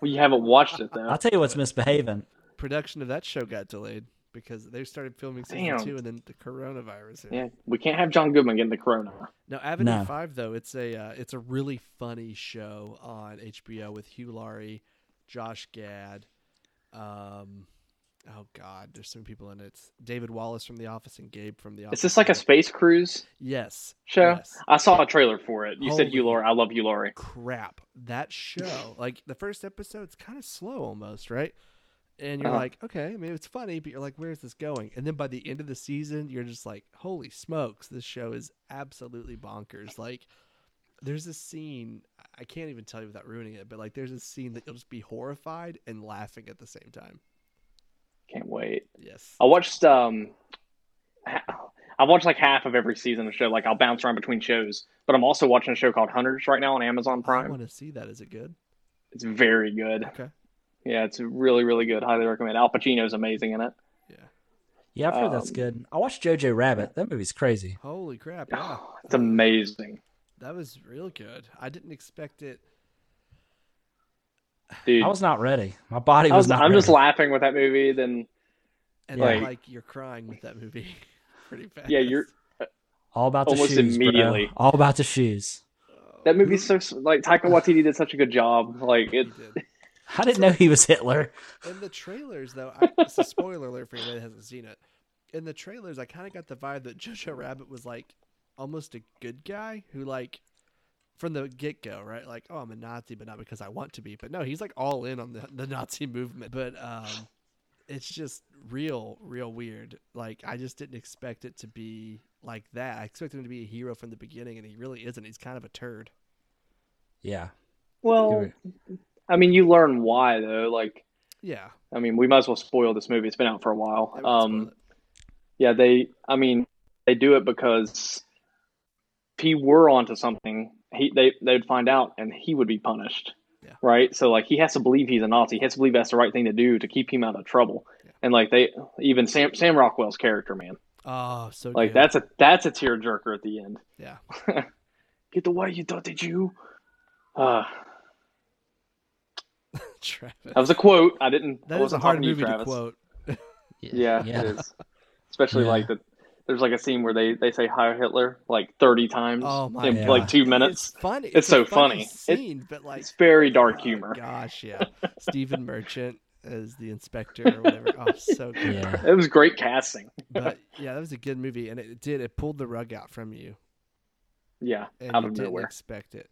Well, you haven't watched it though. I'll tell you what's misbehaving. production of that show got delayed because they started filming season Damn. two and then the coronavirus. hit. Yeah, we can't have John Goodman getting the corona. Now Avenue No. Five though, it's a uh, it's a really funny show on HBO with Hugh Laurie, Josh Gad, um, oh god, there's so many people in it. It's David Wallace from The Office and Gabe from The Office. Is this like a space cruise yes show? Yes. I saw a trailer for it. You said Holy- Hugh Laurie. I love Hugh Laurie. Crap, that show like the first episode, episode's kind of slow almost, right? And you're Uh-huh. like, okay, I mean it's funny, but you're like, where's this going? And then by the end of the season, you're just like, holy smokes, this show is absolutely bonkers. Like, there's a scene I can't even tell you without ruining it, but like there's a scene that you'll just be horrified and laughing at the same time. Can't wait. Yes. I watched um, I watched like half of every season of the show. Like I'll bounce around between shows, but I'm also watching a show called Hunters right now on Amazon Prime. I want to see that. Is it good? It's very good. Okay. Yeah, it's really really good. Highly recommend. Al Pacino's amazing in it. Yeah. Yeah, I've heard that's Um, good. I watched Jojo Rabbit. That movie's crazy. Holy crap! Yeah. It's amazing, That was real good. I didn't expect it. dude. I was not ready. My body was, was, not. I'm just laughing with that movie. Then And Like- then, like you're crying with that movie <laughs> pretty fast. yeah, you're <laughs> all about the almost shoes, immediately. bro. All about the shoes. that movie's so like Taika Waititi did such a good job. Like He it. Did. I didn't know he was Hitler. In the trailers, though, I, it's a spoiler alert for anybody that hasn't seen it. In the trailers, I kind of got the vibe that Jojo Rabbit was like almost a good guy who, like, from the get go, right? Like, oh, I'm a Nazi, but not because I want to be. But no, he's like all in on the, the Nazi movement. But um, it's just real, real weird. Like, I just didn't expect it to be like that. I expected him to be a hero from the beginning, and he really isn't. He's kind of a turd. Yeah. Well, I mean, you learn why though. Like, Yeah. I mean, we might as well spoil this movie. It's been out for a while. that would spoil Um, yeah, they. I mean, they do it because if he were onto something, he they they'd find out and he would be punished. Yeah. Right. So like, he has to believe he's a Nazi. He has to believe that's the right thing to do to keep him out of trouble. Yeah. And like they, even Sam Sam Rockwell's character, man, Oh, so like good. that's a that's a tearjerker at the end. Yeah. <laughs> Get the way you thought did you? Uh, <laughs> Travis. that was a quote. I didn't. That I is a hard talking to you, movie to quote. Yeah, Yeah. it is. Especially Yeah. like the there's like a scene where they they say Heil Hitler like 30 times Oh my in God. like two minutes. It's minutes. funny. It's a so funny. It- Scene, but like It's very dark oh, humor. Gosh, yeah. <laughs> Stephen Merchant as the inspector or whatever. Oh, so good. Yeah. It was great casting. But yeah, that was a good movie, and it did. It pulled the rug out from you, Yeah, and out you of didn't nowhere. expect it.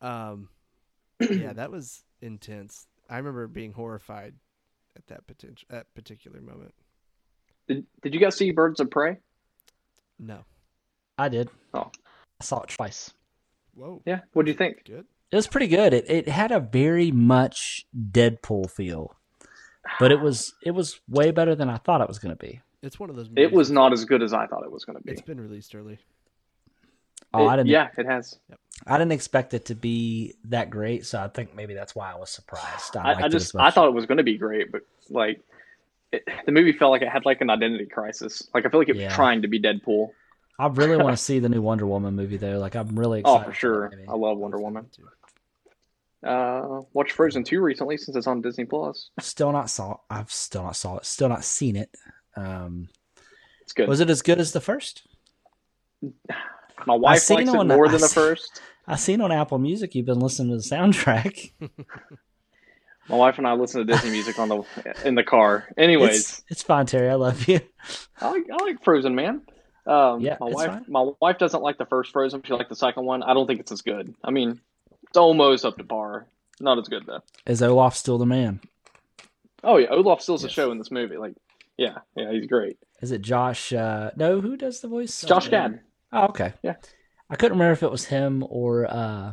Um, <clears throat> yeah, that was intense. I remember being horrified at that potential that particular moment. Did, did you guys see Birds of Prey? No. I did. Oh. I saw it twice. Whoa. Yeah. What do you think? Good. It was pretty good. It it had a very much Deadpool feel, but it was it was way better than I thought it was going to be. It's one of those. Movies It was that's- not as good as I thought it was going to be. It's been released early. Oh, It- I didn't. yeah, it has. I didn't expect it to be that great, so I think maybe that's why I was surprised. I, I, I just. I thought it was going to be great, but like it, the movie felt like it had like an identity crisis. Like I feel like it was trying to be Deadpool. I really want to <laughs> see the new Wonder Woman movie though. Like I'm really excited. Oh, for sure. movie. I love Wonder Woman. Uh, watched Frozen two recently since it's on Disney Plus. Still not saw. I've still not saw it. Still not seen it. Um, It's good. was it as good as the first? <sighs> My wife likes it on- more I than the first. I seen on Apple Music you've been listening to the soundtrack. <laughs> My wife and I listen to Disney music on the in the car. Anyways, It's, it's fine, Terry. I love you. I like I like Frozen, man. Um, Yeah, my wife fine. my wife doesn't like the first Frozen. She liked the second one. I don't think it's as good. I mean, it's almost up to par. Not as good though. Is Olaf still the man? Oh yeah, Olaf the Yes. show in this movie. Like, yeah, yeah, he's great. Is it Josh? Uh, no, who does the voice? Josh Gad. Oh, okay. Yeah. I couldn't remember if it was him or uh,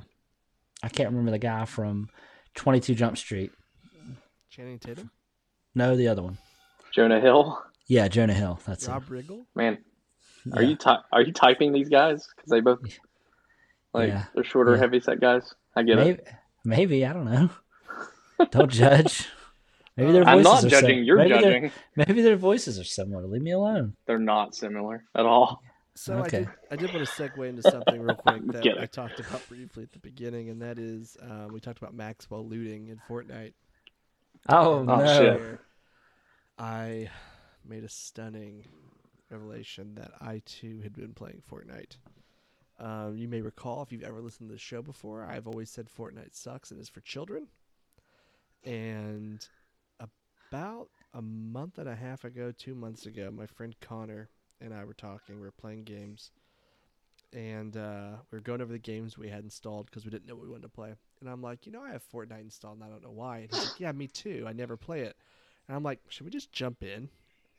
I can't remember the guy from Twenty Two Jump Street. Channing Tatum, No, the other one. Jonah Hill. Yeah, Jonah Hill. That's it. Rob Riggle. Man, are Yeah. you ty- are you typing these guys? Because they both like Yeah. they're shorter, Yeah. heavy set guys. I get maybe, it. maybe I don't know. Don't judge. Maybe their voices are. I'm not are judging. sim- You're maybe their- judging. Maybe their voices are similar. Leave me alone. They're not similar at all. So Okay. I did. I did want to segue into <laughs> something real quick that I talked about briefly at the beginning, and that is um, we talked about Maxwell looting in Fortnite. Oh, And no! Oh, shit. I made a stunning revelation that I too had been playing Fortnite. Um, you may recall if you've ever listened to the show before, I've always said Fortnite sucks and is for children. And about a month and a half ago, two months ago, my friend Connor and I were talking. We were playing games, and uh, we were going over the games we had installed because we didn't know what we wanted to play. And I'm like, you know, I have Fortnite installed, and I don't know why. And he's like, yeah, me too. I never play it. And I'm like, should we just jump in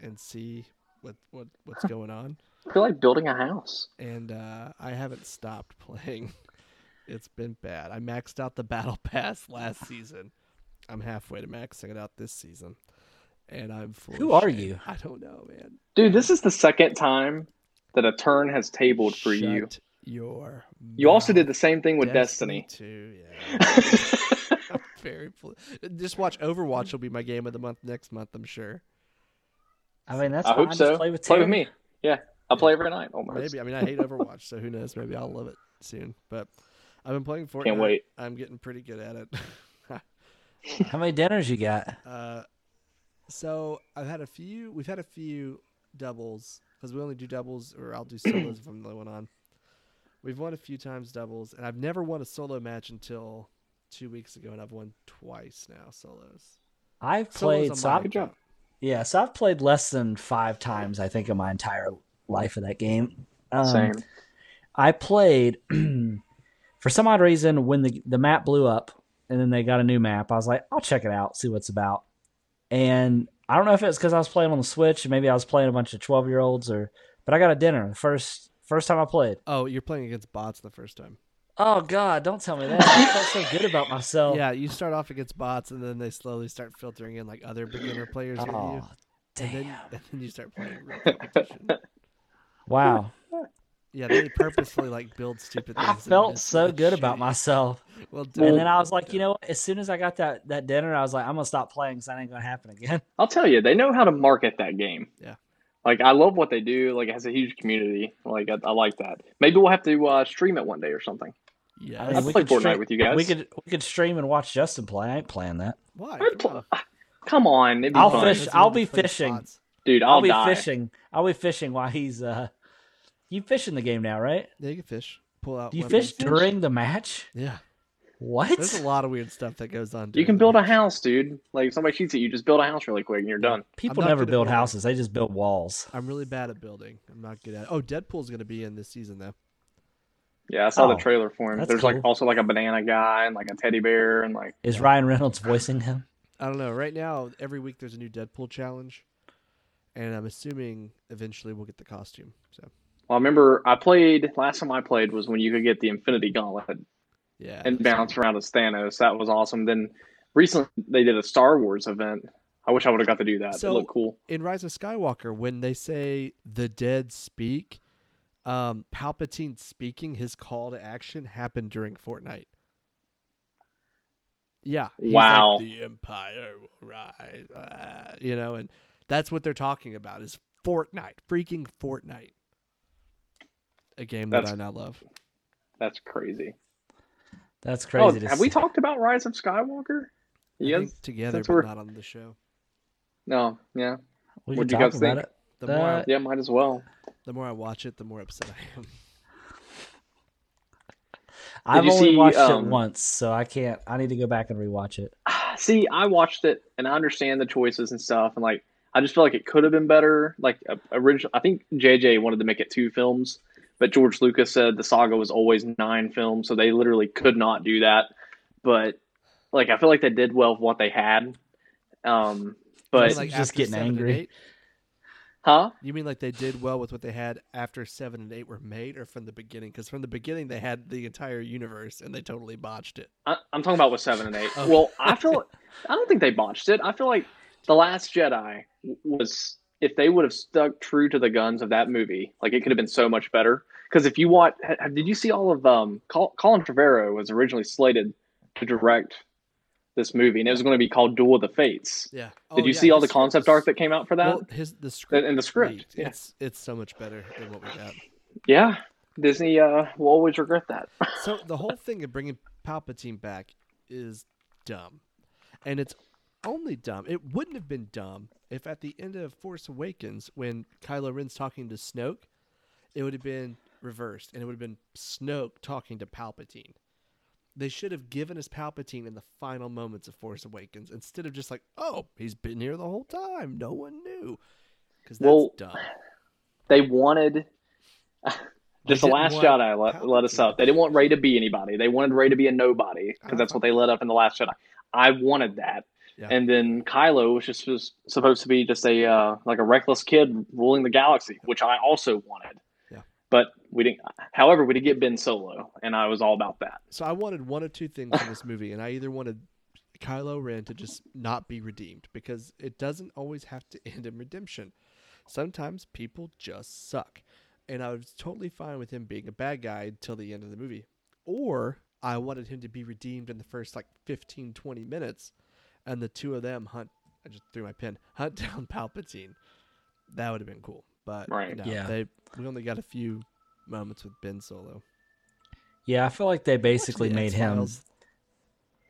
and see what what what's <laughs> going on? I feel like building a house. And uh, I haven't stopped <laughs> playing. It's been bad. I maxed out the <laughs> battle pass last season. I'm halfway to maxing it out this season, and I'm full. of Who are shame. you? I don't know, man. Dude, this is the second time that a turn has tabled for you. Your. You also did the same thing with Destiny. too. <laughs> Yeah. I'm <laughs> very. Pl- just watch Overwatch. Will be my game of the month next month. I'm sure. I mean, that's I hope Just so. Play with, Play with me. Yeah, I'll play every night almost. Maybe. I mean, I hate Overwatch, so who knows? Maybe I'll love it soon. But I've been playing Fortnite. Can't wait. I'm getting pretty good at it. <laughs> How many dinners you got? Uh, so I've had a few. We've had a few doubles because we only do doubles, or I'll do solos if I'm the one on. We've won a few times doubles, and I've never won a solo match until two weeks ago, and I've won twice now solos. I've Solos played. on So I've, Good job. yeah, so I've played less than five times. I think in my entire life of that game. Um, Same. I played <clears throat> for some odd reason when the the map blew up and then they got a new map. I was like, I'll check it out, see what it's about. And I don't know if it's because I was playing on the Switch, maybe I was playing a bunch of twelve year olds, or but I got a dinner the first first time I played. Oh, you're playing against bots the first time. Oh God, don't tell me that. I felt so good about myself. Yeah, you start off against bots, and then they slowly start filtering in like other beginner players with you, Oh, and damn. then and then you start playing real competition. Wow. Yeah, they purposefully like build stupid things. I felt so the good about myself. Well, And done. then I was like, you know? As soon as I got that, that dinner, I was like, I'm going to stop playing because that ain't going to happen again. <laughs> I'll tell you, they know how to market that game. Yeah. Like I love what they do. Like it has a huge community. Like I, I like that. Maybe we'll have to uh, stream it one day or something. yeah, I mean, I'd we play Fortnite stream- with you guys. We could we could stream and watch Justin play. I ain't playing that. why? I'd Come pl- on. Come on, it'd be I'll fun. fish- I'll be fishing. bots. Dude, I'll, I'll be die. fishing. I'll be fishing while he's uh. You fish in the game now, right? Yeah, you can fish. Pull out. Do you weapons. fish during the match? Yeah. What? There's a lot of weird stuff that goes on. You can build a house, dude. Like if somebody shoots at you, just build a house really quick and you're done. People never build houses; they just build walls. I'm really bad at building. I'm not good at. it. Oh, Deadpool's gonna be in this season though. Yeah, I saw Oh, the trailer for him. that's There's like also like a banana guy and like a teddy bear and like Is Ryan Reynolds voicing him? I don't know. Right now, every week there's a new Deadpool challenge, and I'm assuming eventually we'll get the costume. So well, I remember I played last time I played was when you could get the Infinity Gauntlet yeah. and bounce around as Thanos. That was awesome. Then recently they did a Star Wars event. I wish I would have got to do that. So- it looked cool. in Rise of Skywalker, when they say the dead speak, um, Palpatine speaking, his call to action happened during Fortnite. Yeah. he's like, Wow. the Empire will rise. ah," you know, and that's what they're talking about is Fortnite, freaking Fortnite. A game that I now love. That's crazy. That's Oh, crazy. to have we talked about Rise of Skywalker? Yes. together, but we're- not on the show. No. Yeah. We What'd can you guys think? it. The more, I, Yeah. Might as well. the more I watch it, the more upset I am. <laughs> I've only see, watched um, it once, so I can't. I need to go back and rewatch it. <sighs> See, I watched it and I understand the choices and stuff, and like I just feel like it could have been better. Like uh, original, I think JJ wanted to make it two films, but George Lucas said the saga was always nine films, so they literally could not do that. But like I feel like they did well with what they had. Um, but like- just getting angry. huh? You mean like they did well with what they had after seven and eight were made, or from the beginning? Because from the beginning they had the entire universe and they totally botched it. I, I'm talking about with seven and eight. Okay. Well, I feel I don't think they botched it. I feel like the Last Jedi was if they would have stuck true to the guns of that movie, like it could have been so much better. Because if you want, did you see all of um, Col- Colin Trevorrow was originally slated to direct this movie, and it was going to be called Duel of the Fates. Yeah. Did you see all the concept art that came out for that? Well, his the script and the script, yeah. It's it's so much better than what we got. yeah, Disney uh, will always regret that. So the whole thing of bringing Palpatine back is dumb, and it's only dumb. It wouldn't have been dumb if at the end of Force Awakens, when Kylo Ren's talking to Snoke, it would have been reversed, and it would have been Snoke talking to Palpatine. They should have given us Palpatine in the final moments of Force Awakens instead of just like, oh, he's been here the whole time. No one knew. Because that's Well, dumb. they wanted <laughs> just the last Jedi let, let us up. They didn't want Rey to be anybody. They wanted Rey to be a nobody because that's what they let up in the last Jedi. I wanted that, Yeah. and then Kylo was just was supposed to be just a uh, like a reckless kid ruling the galaxy, which I also wanted. Yeah. But we didn't. However, we did get Ben Solo, and I was all about that. So I wanted one of two things from this movie, and I either wanted Kylo Ren to just not be redeemed because it doesn't always have to <laughs> end in redemption. Sometimes people just suck, and I was totally fine with him being a bad guy until the end of the movie. Or I wanted him to be redeemed in the first like 15, 20 minutes, and the two of them hunt. I just threw my pen. <laughs> Hunt down Palpatine. That would have been cool, but Right. no, Yeah. they we only got a few moments with Ben Solo. Yeah, I feel like they basically the made him. X-Files.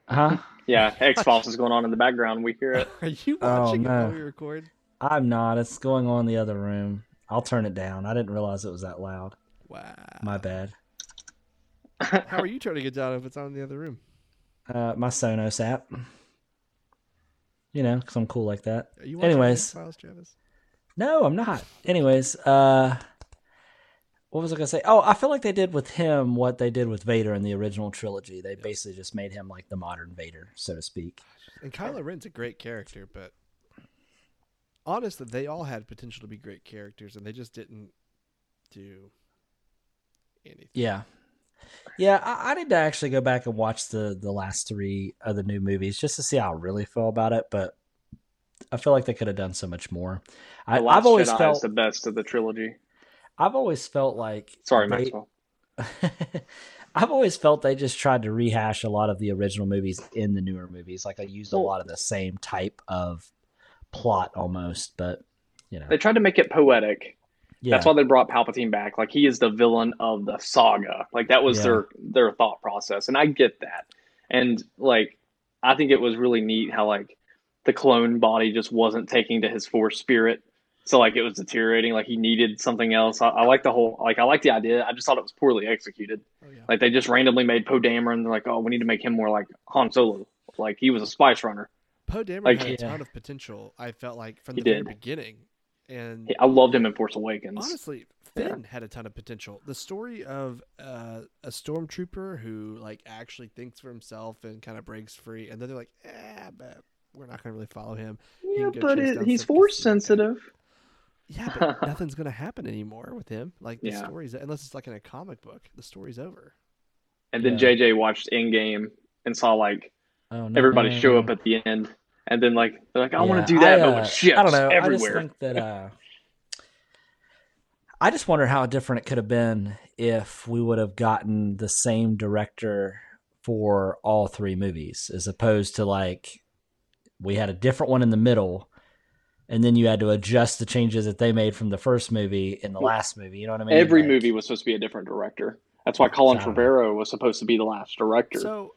Huh? Yeah, <laughs> X Files is going on in the background. We hear it. <laughs> Are you Oh, watching it while we record? I'm not. It's going on in the other room. I'll turn it down. I didn't realize it was that loud. Wow. My bad. How are you turning it down if it's on in the other room? Uh, my Sonos app. You know, because I'm cool like that. Anyways, files, Travis? No, I'm not. Anyways, uh, what was I gonna say? Oh, I feel like they did with him what they did with Vader in the original trilogy. They basically just made him like the modern Vader, so to speak. And Kylo Ren's a great character, but honestly, they all had potential to be great characters, and they just didn't do anything. Yeah, yeah. I, I need to actually go back and watch the the last three of the new movies just to see how I really feel about it. But I feel like they could have done so much more. I, I've always Jedi felt the best of the trilogy. I've always felt like Sorry, they- Maxwell. <laughs> I've always felt they just tried to rehash a lot of the original movies in the newer movies. Like I used a lot of the same type of plot almost, but you know, They tried to make it poetic. Yeah, That's why they brought Palpatine back. Like he is the villain of the saga. Like that was Yeah. their their thought process, and I get that. And like, I think it was really neat how like the clone body just wasn't taking to his force spirit. so like it was deteriorating. Like he needed something else. I, I like the whole like I like the idea. I just thought it was poorly executed. Oh yeah. Like they just randomly made Poe Dameron. They're like, oh, we need to make him more like Han Solo. Like he was a spice runner. Poe Dameron like- had a ton of potential. I felt like from He the very beginning, and I loved him in Force Awakens. honestly, Yeah. Finn had a ton of potential. The story of uh, a stormtrooper who like actually thinks for himself and kind of breaks free, and then they're like, "Eh, but we're not going to really follow him." yeah, but it, he's force sensitive. Yeah, <laughs> but nothing's going to happen anymore with him. Like the Yeah. story's unless it's like in a comic book, the story's over. And then Yeah. JJ watched Endgame and saw like Oh, no, everybody no, no, show up at the end, and then like they're like, I Yeah, want to do that, I, but uh, with ships I don't know. I just everywhere. think that. Uh, I just wonder how different it could have been if we would have gotten the same director for all three movies, as opposed to like we had a different one in the middle, and then you had to adjust the changes that they made from the first movie in the last movie. You know what I mean? Every Like- movie was supposed to be a different director. That's why Colin So- Trevorrow was supposed to be the last director. So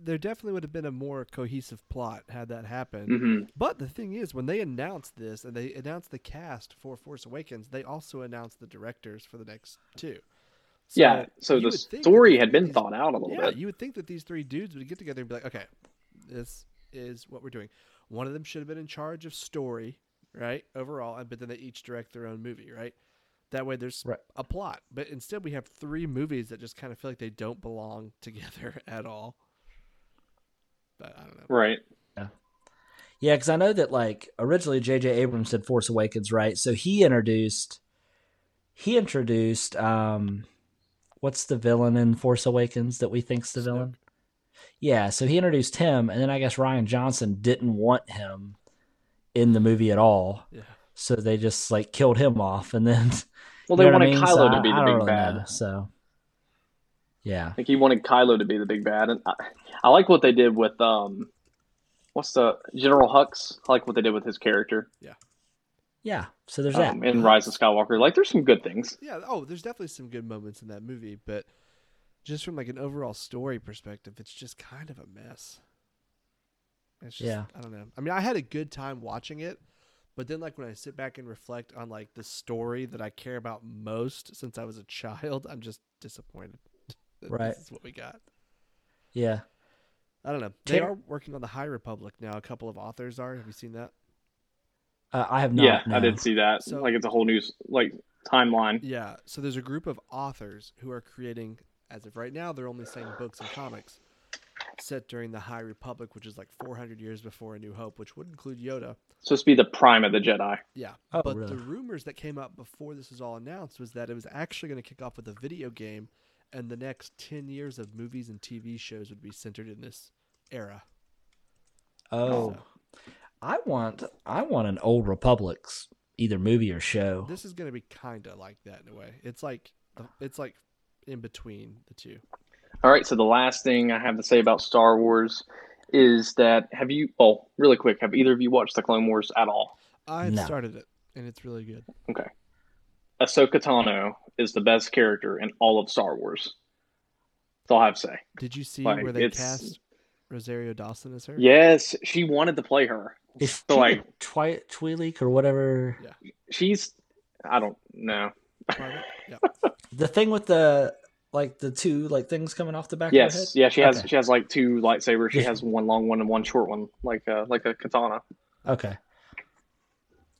there definitely would have been a more cohesive plot had that happened. hmm But the thing is, when they announced this and they announced the cast for Force Awakens, they also announced the directors for the next two. So yeah, so the story had been these- thought out a little Yeah, bit. you would think that these three dudes would get together and be like, okay, this is what we're doing. One of them should have been in charge of story, right? Overall, and but then they each direct their own movie, right? That way there's Right. a plot. But instead we have three movies that just kind of feel like they don't belong <laughs> together at all. But I don't know. Right. Yeah, Yeah, because I know that like originally J.J. Abrams did Force Awakens, right? So he introduced, he introduced, um, what's the villain in Force Awakens that we think's the Snoke. villain? Yeah, so he introduced him, and then I guess Rian Johnson didn't want him in the movie at all, Yeah. so they just like killed him off, and then <laughs> Well, they know what I wanted mean? Kylo So to I- be the don't big really bad. know, so yeah, I think he wanted Kylo to be the big bad, and I, I like what they did with um, what's the General Hux? I like what they did with his character yeah. Yeah. So there's that. um, in Rise of Skywalker. Like, there's some good things. Yeah. Oh, there's definitely some good moments in that movie, but just from like an overall story perspective, it's just kind of a mess. It's just, Yeah. I don't know. I mean, I had a good time watching it, but then like when I sit back and reflect on like the story that I care about most since I was a child, I'm just disappointed. That Right. This is what we got. Yeah, I don't know. They Ter- are working on the High Republic now. A couple of authors are. Have you seen that? uh, I have not. yeah, no. I did see that. So- like, it's a whole new like timeline. Yeah. So there's a group of authors who are creating, as of right now, they're only saying books and comics set during the High Republic, which is like 400 years before A New Hope, which would include Yoda. supposed to be the prime of the Jedi. Yeah. Oh, but really? the rumors that came out before this was all announced was that it was actually going to kick off with a video game, and the next 10 years of movies and TV shows would be centered in this era. Oh, So I want I want an old Republic's either movie or show. this is going to be kind of like that in a way. It's like it's like in between the two. All right, so the last thing I have to say about Star Wars is that have you? Oh, really quick, have either of you watched the Clone Wars at all? I've No. started it, and it's really good. Okay. Ahsoka Tano is the best character in all of Star Wars. That's all I have to say. Did you see Like, where they it's- cast Rosario Dawson as her? Yes, she wanted to play her. Is So, like- Twi- Twi'lek or whatever Yeah. She's, I don't know. Twilight? Yeah. <laughs> the thing with the like the two like things coming off the back of her head? Yes, yeah, she has. Okay. She has like two lightsabers. She has one long one and one short one, like uh, like a katana. Okay.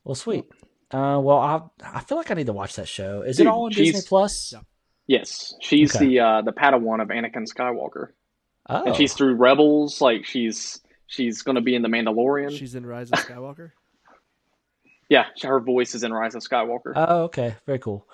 Well, sweet. Uh, well, I I feel like I need to watch that show. Is Dude, it all on Disney Plus? Yes, she's Okay. the uh, the Padawan of Anakin Skywalker, Oh, and she's through Rebels. Like she's she's going to be in the Mandalorian. She's in Rise of <laughs> Skywalker. yeah, her voice is in Rise of Skywalker. Oh, okay. Very cool.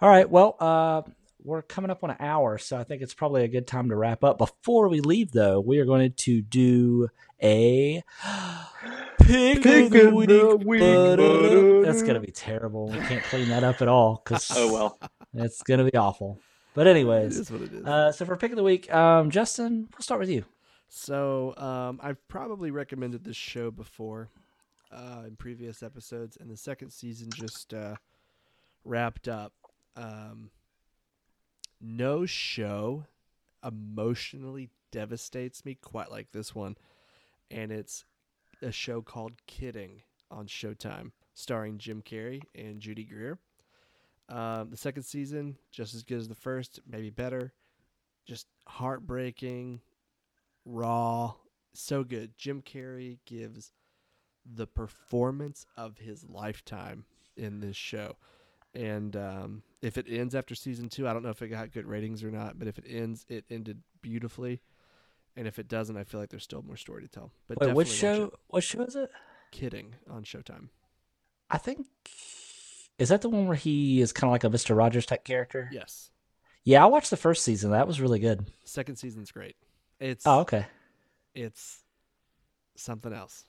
All right. Well, uh, we're coming up on an hour, so I think it's probably a good time to wrap up. Before we leave, though, we are going to do a <gasps> pick, of the week. Ba-da-da. That's gonna be terrible. We can't clean that up at all because <laughs> oh well. it's gonna be awful. But anyways, is what it is. uh, so for pick of the week, um, Justin, we'll start with you. So um, I've probably recommended this show before uh, in previous episodes, and the second season just uh, wrapped up. Um, no show emotionally devastates me quite like this one, and it's a show called Kidding on Showtime. starring Jim Carrey and Judy Greer. Um, the second season, just as good as the first, maybe better. Just heartbreaking, raw, so good. Jim Carrey gives the performance of his lifetime in this show. And um, if it ends after season two, I don't know if it got good ratings or not, but if it ends, it ended beautifully. And if it doesn't, I feel like there's still more story to tell. But Wait, which show? What show is it? it. Kidding on Showtime. I think is that the one where he is kind of like a Mister Rogers type character. Yes. Yeah, I watched the first season. That was really good. Second season's great. It's Oh, okay. it's something else.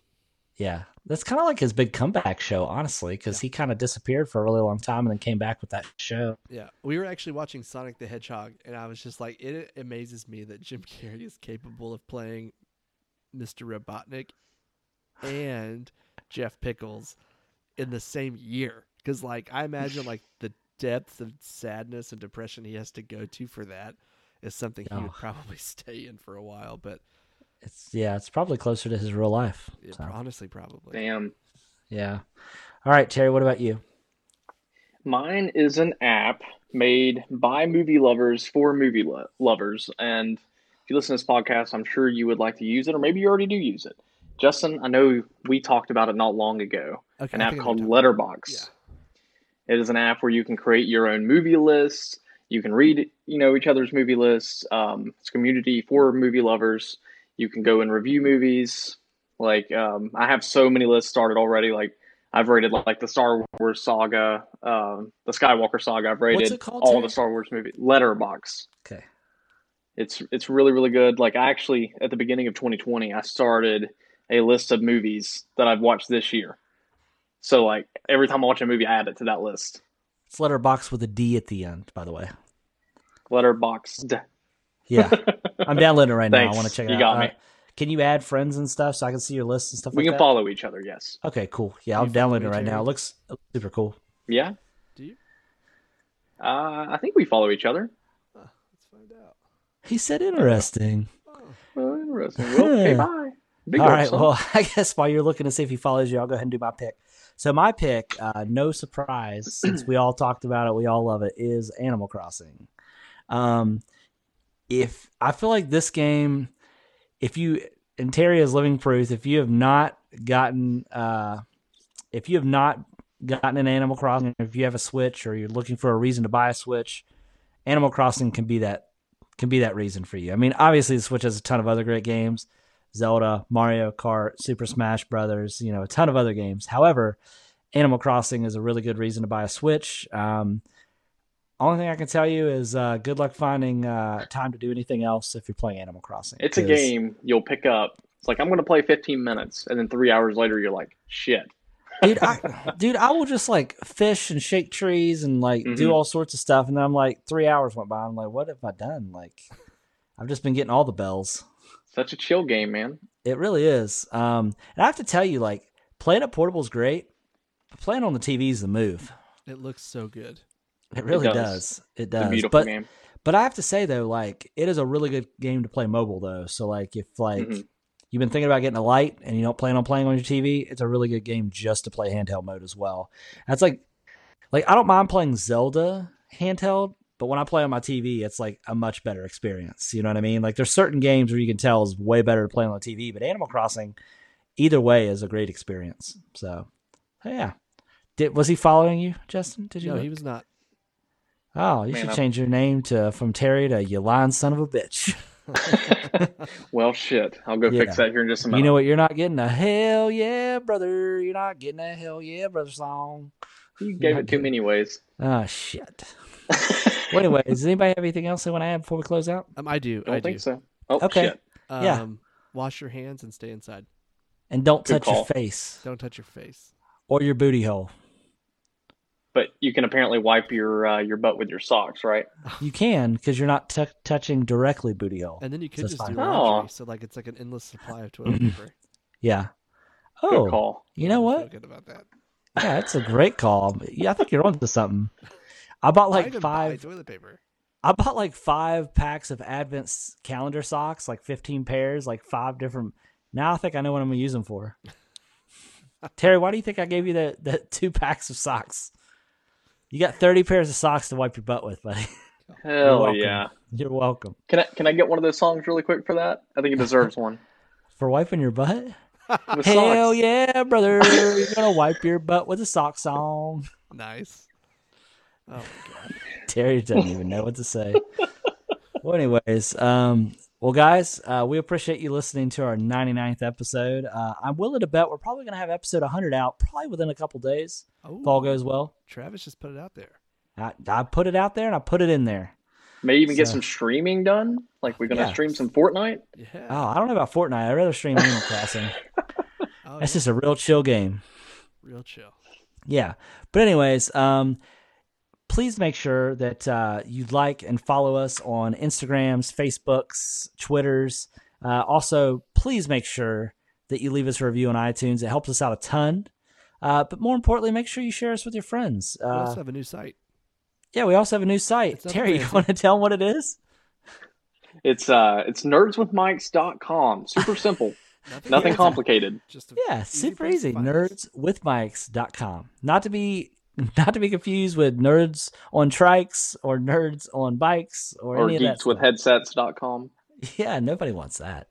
Yeah, that's kind of like his big comeback show, honestly, because he kind of disappeared for a really long time and then came back with that show. Yeah, we were actually watching Sonic the Hedgehog, and I was just like, it amazes me that Jim Carrey is capable of playing Mr. Robotnik and Jeff Pickles in the same year. Because, like, I imagine like the depth of sadness and depression he has to go to for that is something he would Oh. probably <laughs> stay in for a while. But It's yeah, it's probably closer to his real life. it, so, honestly, probably. Damn. yeah. All right, Terry. What about you? Mine is an app made by movie lovers for movie lo- lovers. And if you listen to this podcast, I'm sure you would like to use it, or maybe you already do use it. Justin, I know we talked about it not long ago. Okay, An I app think I know called Letterbox. Yeah. It is an app where you can create your own movie lists. You can read, you know, each other's movie lists. Um, it's a community for movie lovers. You can go and review movies. Like um, I have so many lists started already. Like I've rated like the Star Wars saga, um, the Skywalker saga. I've rated called, all the Star Wars movies. Letterbox. Okay. It's it's really really good. Like I actually at the beginning of 2020, I started a list of movies that I've watched this year. So like every time I watch a movie, I add it to that list. It's letterbox with a D at the end, by the way. Letterboxd. Yeah, I'm <laughs> downloading it right now. I want to check it You out. got Uh, me. can you add friends and stuff so I can see your list and stuff We like can that? follow each other. Yes. Okay, cool. Yeah, I'm downloading it me, right now. It looks super cool. Yeah. Do you? Uh, I think we follow each other. Let's find out. He said interesting. Well, interesting. Well, <laughs> okay, bye. Big All work, Well, <laughs> I guess while you're looking to see if he follows you, I'll go ahead and do my pick. So my pick, uh, no surprise, since we all talked about it, we all love it, is Animal Crossing. Um, if I feel like this game, if you and Terry is living proof, if you have not gotten, uh, if you have not gotten an Animal Crossing, if you have a Switch or you're looking for a reason to buy a Switch, Animal Crossing can be that can be that reason for you. I mean, obviously the Switch has a ton of other great games. Zelda, Mario Kart, Super Smash Brothers, you know, a ton of other games. However, Animal Crossing is a really good reason to buy a Switch. Um, only thing I can tell you is uh, good luck finding uh, time to do anything else if you're playing Animal Crossing. it's a game you'll pick up. It's like I'm going to play 15 minutes, and then three hours later, you're like, shit. dude. I, <laughs> dude, I will just like fish and shake trees and like do Mhm. all sorts of stuff, and then I'm like, three hours went by. I'm like, what have I done? Like, I've just been getting all the bells. Such a chill game, man. It really is. Um, and I have to tell you, like, playing at portable is great, but playing on the TV is the move. It looks so good. It really does. does. It It's a does. beautiful But game. but I have to say though, like, it is a really good game to play mobile though. So like, if like Mhm. you've been thinking about getting a light and you don't plan on playing on your TV, it's a really good game just to play handheld mode as well. That's like, like I don't mind playing Zelda handheld, but when I play on my TV, it's like a much better experience. You know what I mean? Like there's certain games where you can tell is way better to play on the TV, but Animal Crossing, either way, is a great experience. So, yeah. Did was he following you, Justin? Did you? No, look? he was not. Oh, you Man, should I'm- change your name to from Terry to you lying son of a bitch. <laughs> well, shit. I'll go <laughs> Yeah. fix that here in just a minute. You know what? You're not getting a hell yeah, brother. You're not getting a hell yeah, brother song. You gave it too many ways. Oh shit. <laughs> well, anyway, does anybody have anything else they want to add before we close out? Um, I do. Don't I think do. so. Oh, Okay. shit. Um, Yeah. Wash your hands and stay inside. And don't Good touch your face Don't touch your face. or your booty hole. But you can apparently wipe your uh, your butt with your socks, right? You can because you're not t- touching directly booty hole. And then you could That's just fine. do laundry. Oh. So like it's like an endless supply of toilet paper. Yeah. Good Oh, call. you know what? good about that. Yeah, that's a great call. Yeah, I think you're onto something. I bought Why like even buy five. toilet paper. I bought like five packs of Advent calendar socks, like 15 pairs, like five different. Now I think I know what I'm gonna use them for. <laughs> Terry, why do you think I gave you the, the two packs of socks? You got 30 pairs of socks to wipe your butt with, buddy. <laughs> Hell welcome. yeah! You're welcome. Can I can I get one of those songs really quick for that? I think it deserves one. <laughs> For wiping your butt? <laughs> With Hell socks. yeah, brother. You're going to wipe your butt with a sock song. Nice. Oh my god. Terry doesn't even know what to say. well, anyways, um, well, guys, uh, we appreciate you listening to our 99th episode. Uh, I'm willing to bet we're probably going to have episode 100 out probably within a couple days Oh, if all goes well. Travis just put it out there. I, I put it out there and I put it in there. May even get some streaming done. Like we're gonna Yeah. stream some Fortnite. Yeah. Oh, I don't know about Fortnite. I'd rather stream Animal Crossing. <laughs> Oh, That's yeah. just a real chill game. real chill. Yeah. But anyways, um, please make sure that uh, you like and follow us on Instagrams, Facebooks, Twitters. Uh, also, please make sure that you leave us a review on iTunes. It helps us out a ton. Uh, but more importantly, make sure you share us with your friends. We Uh, also have a new site. yeah, we also have a new site. It's not Terry, you want to tell them what it is? It's uh it's nerdswithmics.com. Super simple. <laughs> Nothing, Nothing complicated. Just a Yeah, easy super place to easy. find us. Nerdswithmics.com. Not to be <laughs> not to be confused with nerds on trikes or nerds on bikes or, Or any of that. stuff. geekswithheadsets.com. <laughs> Yeah, nobody wants that.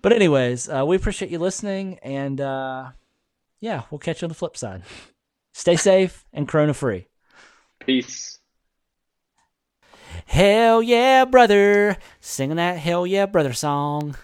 But anyways, uh, we appreciate you listening, and uh, yeah, we'll catch you on the flip side. Stay <laughs> safe and corona free. Peace. Hell yeah, brother! Singing that hell yeah, brother song.